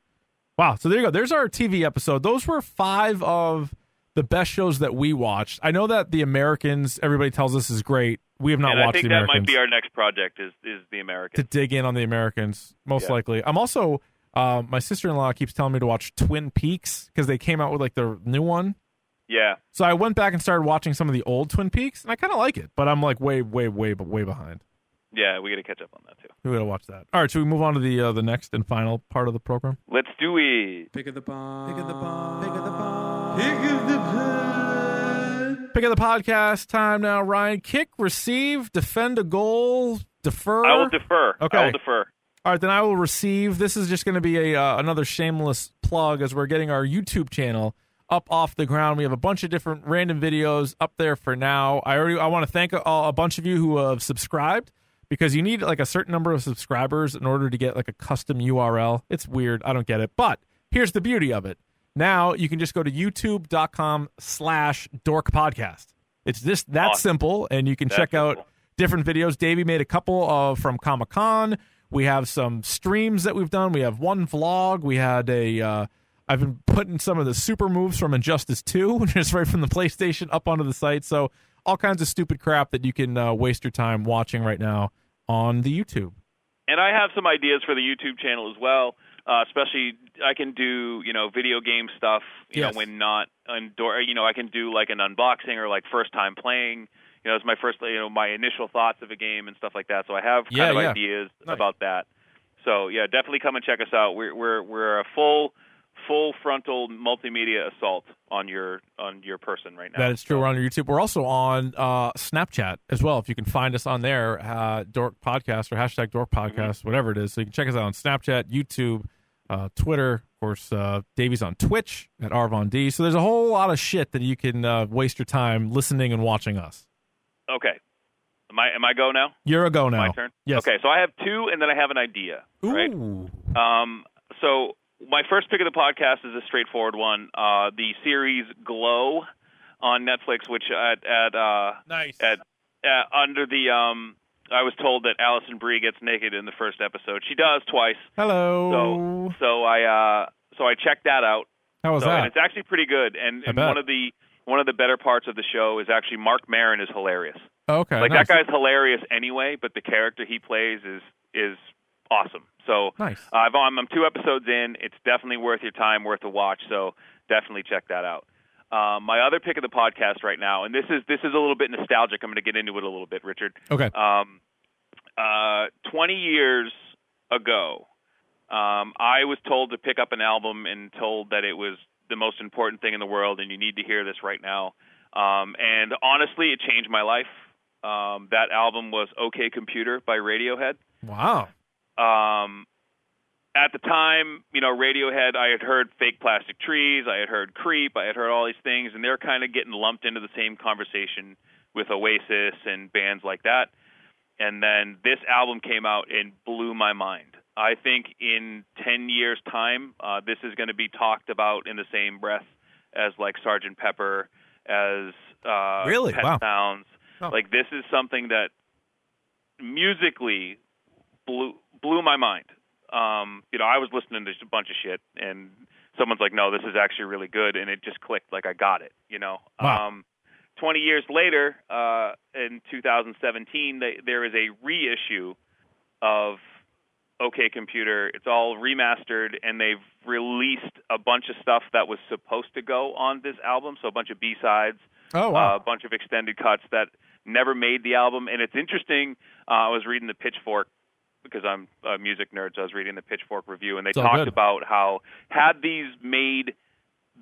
Wow. So there you go. There's our TV episode. Those were five of the best shows that we watched. I know that The Americans, everybody tells us is great. We have not and I think that might be our next project. Is is the Americans to dig in on The Americans, most Yeah. likely. I'm also, uh, my sister in law keeps telling me to watch Twin Peaks because they came out with like the new one. yeah. So I went back and started watching some of the old Twin Peaks, and I kind of like it, but I'm like way, way, way, but way behind. Yeah, we got to catch up on that too. We gotta watch that. All right, should we move on to the uh, the next and final part of the program? Let's do it. Pick of the bomb. Pick of the bomb. Pick of the bomb. Pick of the bomb. Pick of the podcast time now. Ryan, kick, receive, defend a goal, defer. I will defer. Okay. I will defer. All right, then I will receive. This is just going to be a uh, another shameless plug as we're getting our YouTube channel up off the ground. We have a bunch of different random videos up there for now. I already I want to thank a, a bunch of you who have subscribed because you need like a certain number of subscribers in order to get like a custom URL. It's weird. I don't get it. But here's the beauty of it. Now you can just go to youtube.com slash dork podcast. It's just that Awesome. simple, and you can That's check out simple. different videos. Davey made a couple of from Comic Con. We have some streams that we've done. We have one vlog. We had a. Uh, I've been putting some of the super moves from Injustice 2, just right from the PlayStation, up onto the site. So all kinds of stupid crap that you can uh, waste your time watching right now on the YouTube. and I have some ideas for the YouTube channel as well. Uh, especially, I can do you know video game stuff. You Yes. know, when not indoor. You know, I can do like an unboxing or like first time playing. You know, it's my first. You know, my initial thoughts of a game and stuff like that. So I have kind Yeah, of yeah. ideas Nice. about that. So yeah, definitely come and check us out. We're we're we're a full full frontal multimedia assault on your on your person right now. That is true. We're on YouTube. We're also on uh, Snapchat as well. If you can find us on there, uh, Dork Podcast or hashtag Dork Podcast, whatever it is. So you can check us out on Snapchat, YouTube, uh, Twitter. Of course, uh, Davey's on Twitch at Arvon D. So there's a whole lot of shit that you can uh, waste your time listening and watching us. Okay. Am I am I go now? You're a go now. My turn. Yes. Okay, so I have two, and then I have an idea. Right. Ooh. Um, so my first pick of the podcast is a straightforward one. Uh, the series Glow on Netflix, which at at uh, Nice. at uh, under the um, I was told that Alison Brie gets naked in the first episode. She does twice. Hello. So so I uh, so I checked that out. How was so, and it's actually pretty good. And, and one of the one of the better parts of the show is actually Marc Maron is hilarious. Okay. Like nice. that guy's hilarious anyway, but the character he plays is is awesome. So Nice. uh, I've, I'm, I'm two episodes in. It's definitely worth your time, worth a watch. So definitely check that out. Um, my other pick of the podcast right now, and this is this is a little bit nostalgic. I'm going to get into it a little bit, Richard. Okay. Um, uh, 20 years ago, um, I was told to pick up an album and told that it was the most important thing in the world, and you need to hear this right now. Um, and honestly, it changed my life. Um, that album was OK Computer by Radiohead. Wow. Um, at the time, you know, Radiohead, I had heard Fake Plastic Trees, I had heard Creep, I had heard all these things, and they're kind of getting lumped into the same conversation with Oasis and bands like that. And then this album came out and blew my mind. I think in 10 years' time, uh, this is going to be talked about in the same breath as like Sergeant Pepper, as uh, Really? Pet Wow. Sounds. Oh. Like this is something that musically blew blew my mind. Um, you know, I was listening to just a bunch of shit, and someone's like, "No, this is actually really good," and it just clicked. Like I got it. You know. Wow. Um, Twenty years later, uh, in 2017, they, there is a reissue of OK Computer. It's all remastered, and they've released a bunch of stuff that was supposed to go on this album. So a bunch of B sides, Oh wow. uh, a bunch of extended cuts that never made the album. And it's interesting. Uh, I was reading the Pitchfork because I'm a music nerd, so I was reading the Pitchfork review, and they talked good. about how had these made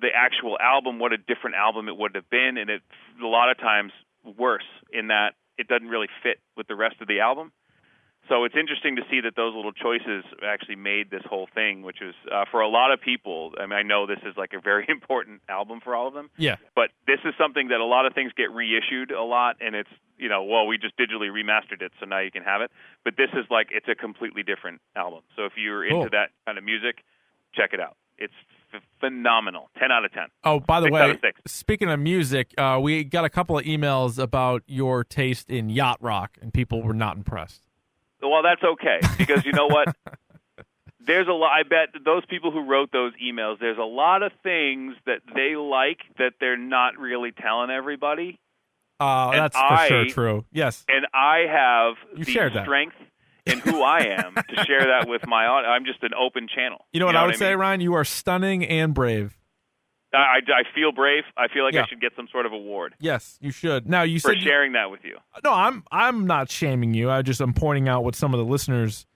the actual album, what a different album it would have been, and it's a lot of times worse in that it doesn't really fit with the rest of the album. So it's interesting to see that those little choices actually made this whole thing, which is uh, for a lot of people. I mean, I know this is like a very important album for all of them, yeah. but this is something that a lot of things get reissued a lot, and it's you know, well, we just digitally remastered it, so now you can have it. But this is like it's a completely different album. So if you're Cool. into that kind of music, check it out. It's f- phenomenal. Ten out of ten. Oh, by the Six way, of speaking of music, uh, we got a couple of emails about your taste in yacht rock, and people were not impressed. Well, that's okay because you know what? There's a lot. I bet those people who wrote those emails. There's a lot of things that they like that they're not really telling everybody. Uh, And that's for I- sure true. Yes. and I have You the strength in who I am to share that with my audience. I'm just an open channel. You know what I would say, mean? Ryan? You are stunning and brave. I, I, I feel brave. I feel like Yeah. I should get some sort of award Yes, you should. Now you for said you- sharing that with you. no. I'm I'm not shaming you. I just am pointing out what some of the listeners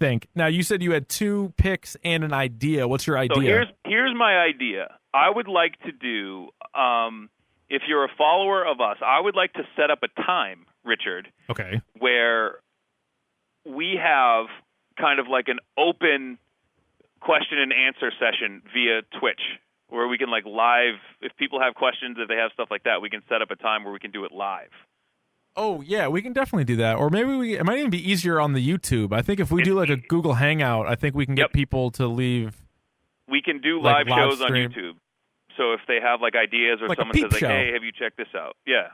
think. Now you said you had two picks and an idea. What's your idea? So here's here's my idea. I would like to do. Um, if you're a follower of us, I would like to set up a time, Richard, okay. where we have kind of like an open question and answer session via Twitch. Where we can like live. If people have questions, if they have stuff like that, we can set up a time where we can do it live. Oh yeah, we can definitely do that. Or maybe we it might even be easier on the YouTube. I think if we do like a Google Hangout, I think we can get Yep. people to leave We can do Like live live shows on. YouTube. So if they have like ideas or Like someone says like, show. "Hey, have you checked this out?" Yeah.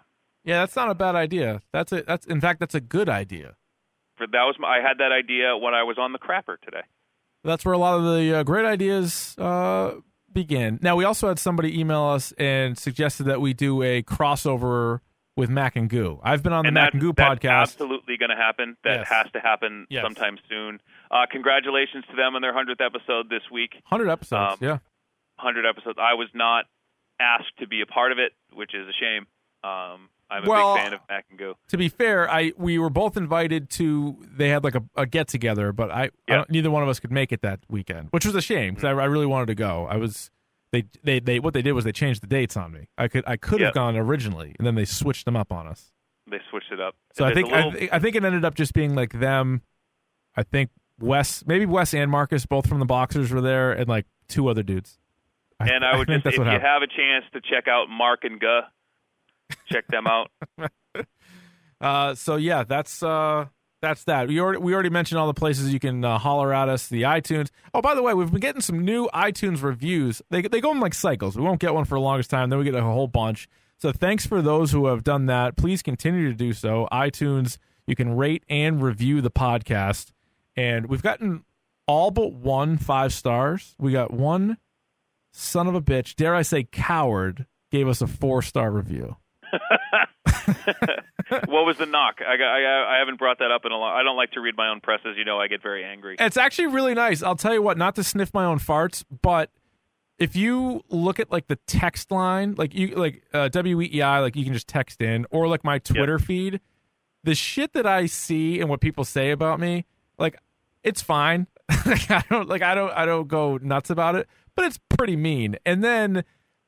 Yeah, that's not a bad idea. That's a that's in fact that's a good idea. For that was my, I had that idea when I was on the crapper today. That's where a lot of the uh, great ideas uh, begin. Now, we also had somebody email us and suggested that we do a crossover with Mac and Goo. I've been on the and Mac and Goo that's podcast. absolutely going to happen. That Yes. has to happen Yes. sometime soon. Uh, congratulations to them on their hundredth episode this week. 100 episodes, Um, yeah. Hundred episodes. I was not asked to be a part of it, which is a shame. Um, I'm a Well, big fan of Mac and Go. To be fair, I we were both invited to. They had like a, a get together, but I, I don't, neither one of us could make it that weekend, which was a shame because mm-hmm. I, I really wanted to go. I was they they they what they did was they changed the dates on me. I could I could have gone originally, and then they switched them up on us. They switched it up. So I think little, I, thi- I think it ended up just being like them. I think Wes, maybe Wes and Marcus, both from the Boxers, were there, and like two other dudes. and I would think just, if you happened. have a chance to check out Mark and Guh, check them out. Uh, so yeah, that's uh, that's that. We already we already mentioned all the places you can uh, holler at us. The iTunes. Oh, by the way, we've been getting some new iTunes reviews. They they go in like cycles. We won't get one for the longest time. Then we get a whole bunch. So thanks for those who have done that. Please continue to do so. iTunes, you can rate and review the podcast, and we've gotten all but one five stars. We got one son of a bitch, dare I say, coward, gave us a four star review. what was the knock? I, I I haven't brought that up in a long. I don't like to read my own press, as you know. I get very angry. It's actually really nice. I'll tell you what, not to sniff my own farts, but if you look at like the text line, like you like uh, WEEI, like you can just text in, or like my Twitter feed, the shit that I see and what people say about me, like it's fine. like I don't like I don't I don't go nuts about it, but it's pretty mean. And then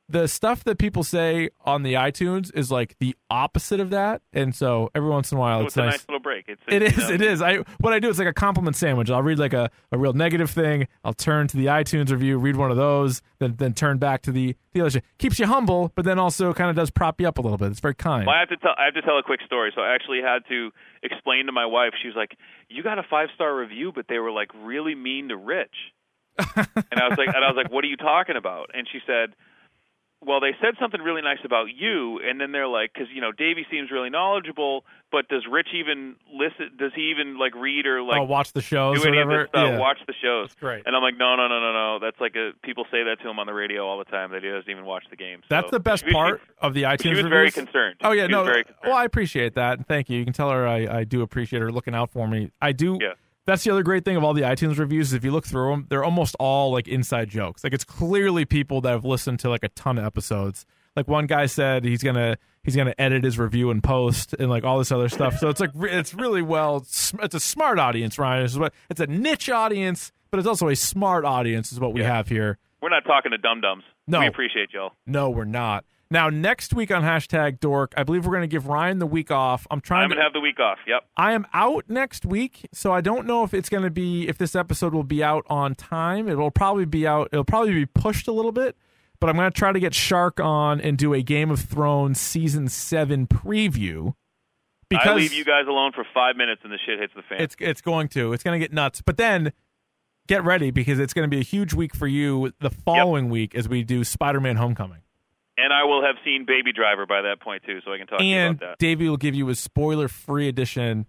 the stuff that people say on the iTunes is like the opposite of that, and so every once in a while So it's, it's a nice. little break. It's, it is. Know. It is. I what I do is like a compliment sandwich. I'll read like a, a real negative thing. I'll turn to the iTunes review, read one of those, then then turn back to the the other shit. Keeps you humble, but then also kind of does prop you up a little bit. It's very kind. Well, I have to tell. I have to tell a quick story. So I actually had to explain to my wife. She was like, "You got a five star review, but they were like really mean to Rich." and I was like, and I was like, "What are you talking about?" And she said, "Well, they said something really nice about you, and then they're like, because you know, Davey seems really knowledgeable, but does Rich even listen? Does he even like read or like oh, watch the shows do or any of whatever. this stuff? Yeah. Watch the shows." That's great. And I'm like, no, no, no, no, no. That's like a people say that to him on the radio all the time that he doesn't even watch the game. That's the best She- she- part of the iTunes. She was reviews. very concerned. Oh yeah, She no. was very concerned. Well, I appreciate that, and thank you. You can tell her I, I do appreciate her looking out for me. I do. Yeah. That's the other great thing of all the iTunes reviews. Is if you look through them, they're almost all like inside jokes. Like it's clearly people that have listened to like a ton of episodes. Like one guy said he's gonna he's gonna edit his review and post and like all this other stuff. So it's like it's really well. It's a smart audience, Ryan. It's what it's a niche audience, but it's also a smart audience. Is what we Yeah. have here. We're not talking to dum dums. No. we appreciate y'all. No, we're not. Now next week on hashtag Dork, I believe we're gonna give Ryan the week off. I'm trying I'm to gonna have the week off. Yep. I am out next week, so I don't know if it's going to be if this episode will be out on time. It will probably be out. It'll probably be pushed a little bit, but I'm going to try to get Shark on and do a Game of Thrones season seven preview. Because I leave you guys alone for five minutes and the shit hits the fan. it's it's going to it's going to get nuts. But then get ready because it's going to be a huge week for you the following week as we do Spider-Man: Homecoming. And I will have seen Baby Driver by that point too, so I can talk to you And about that. Davey will give you a spoiler-free edition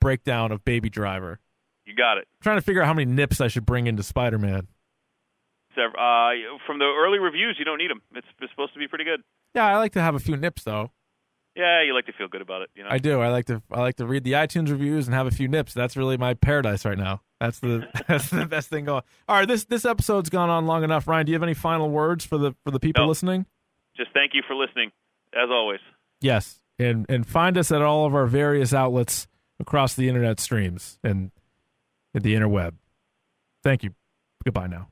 breakdown of Baby Driver. You got it. trying to figure out how many nips I should bring into Spider-Man. Uh, from the early reviews, you don't need them. It's, it's supposed to be pretty good. Yeah, I like to have a few nips though. Yeah, you like to feel good about it, you know. I do. I like to I like to read the iTunes reviews and have a few nips. That's really my paradise right now. That's the that's the best thing going. All right, this this episode's gone on long enough. Ryan, do you have any final words for the for the people No. listening? Just thank you for listening, as always. Yes, and and find us at all of our various outlets across the internet streams and at the interweb. Thank you. Goodbye now.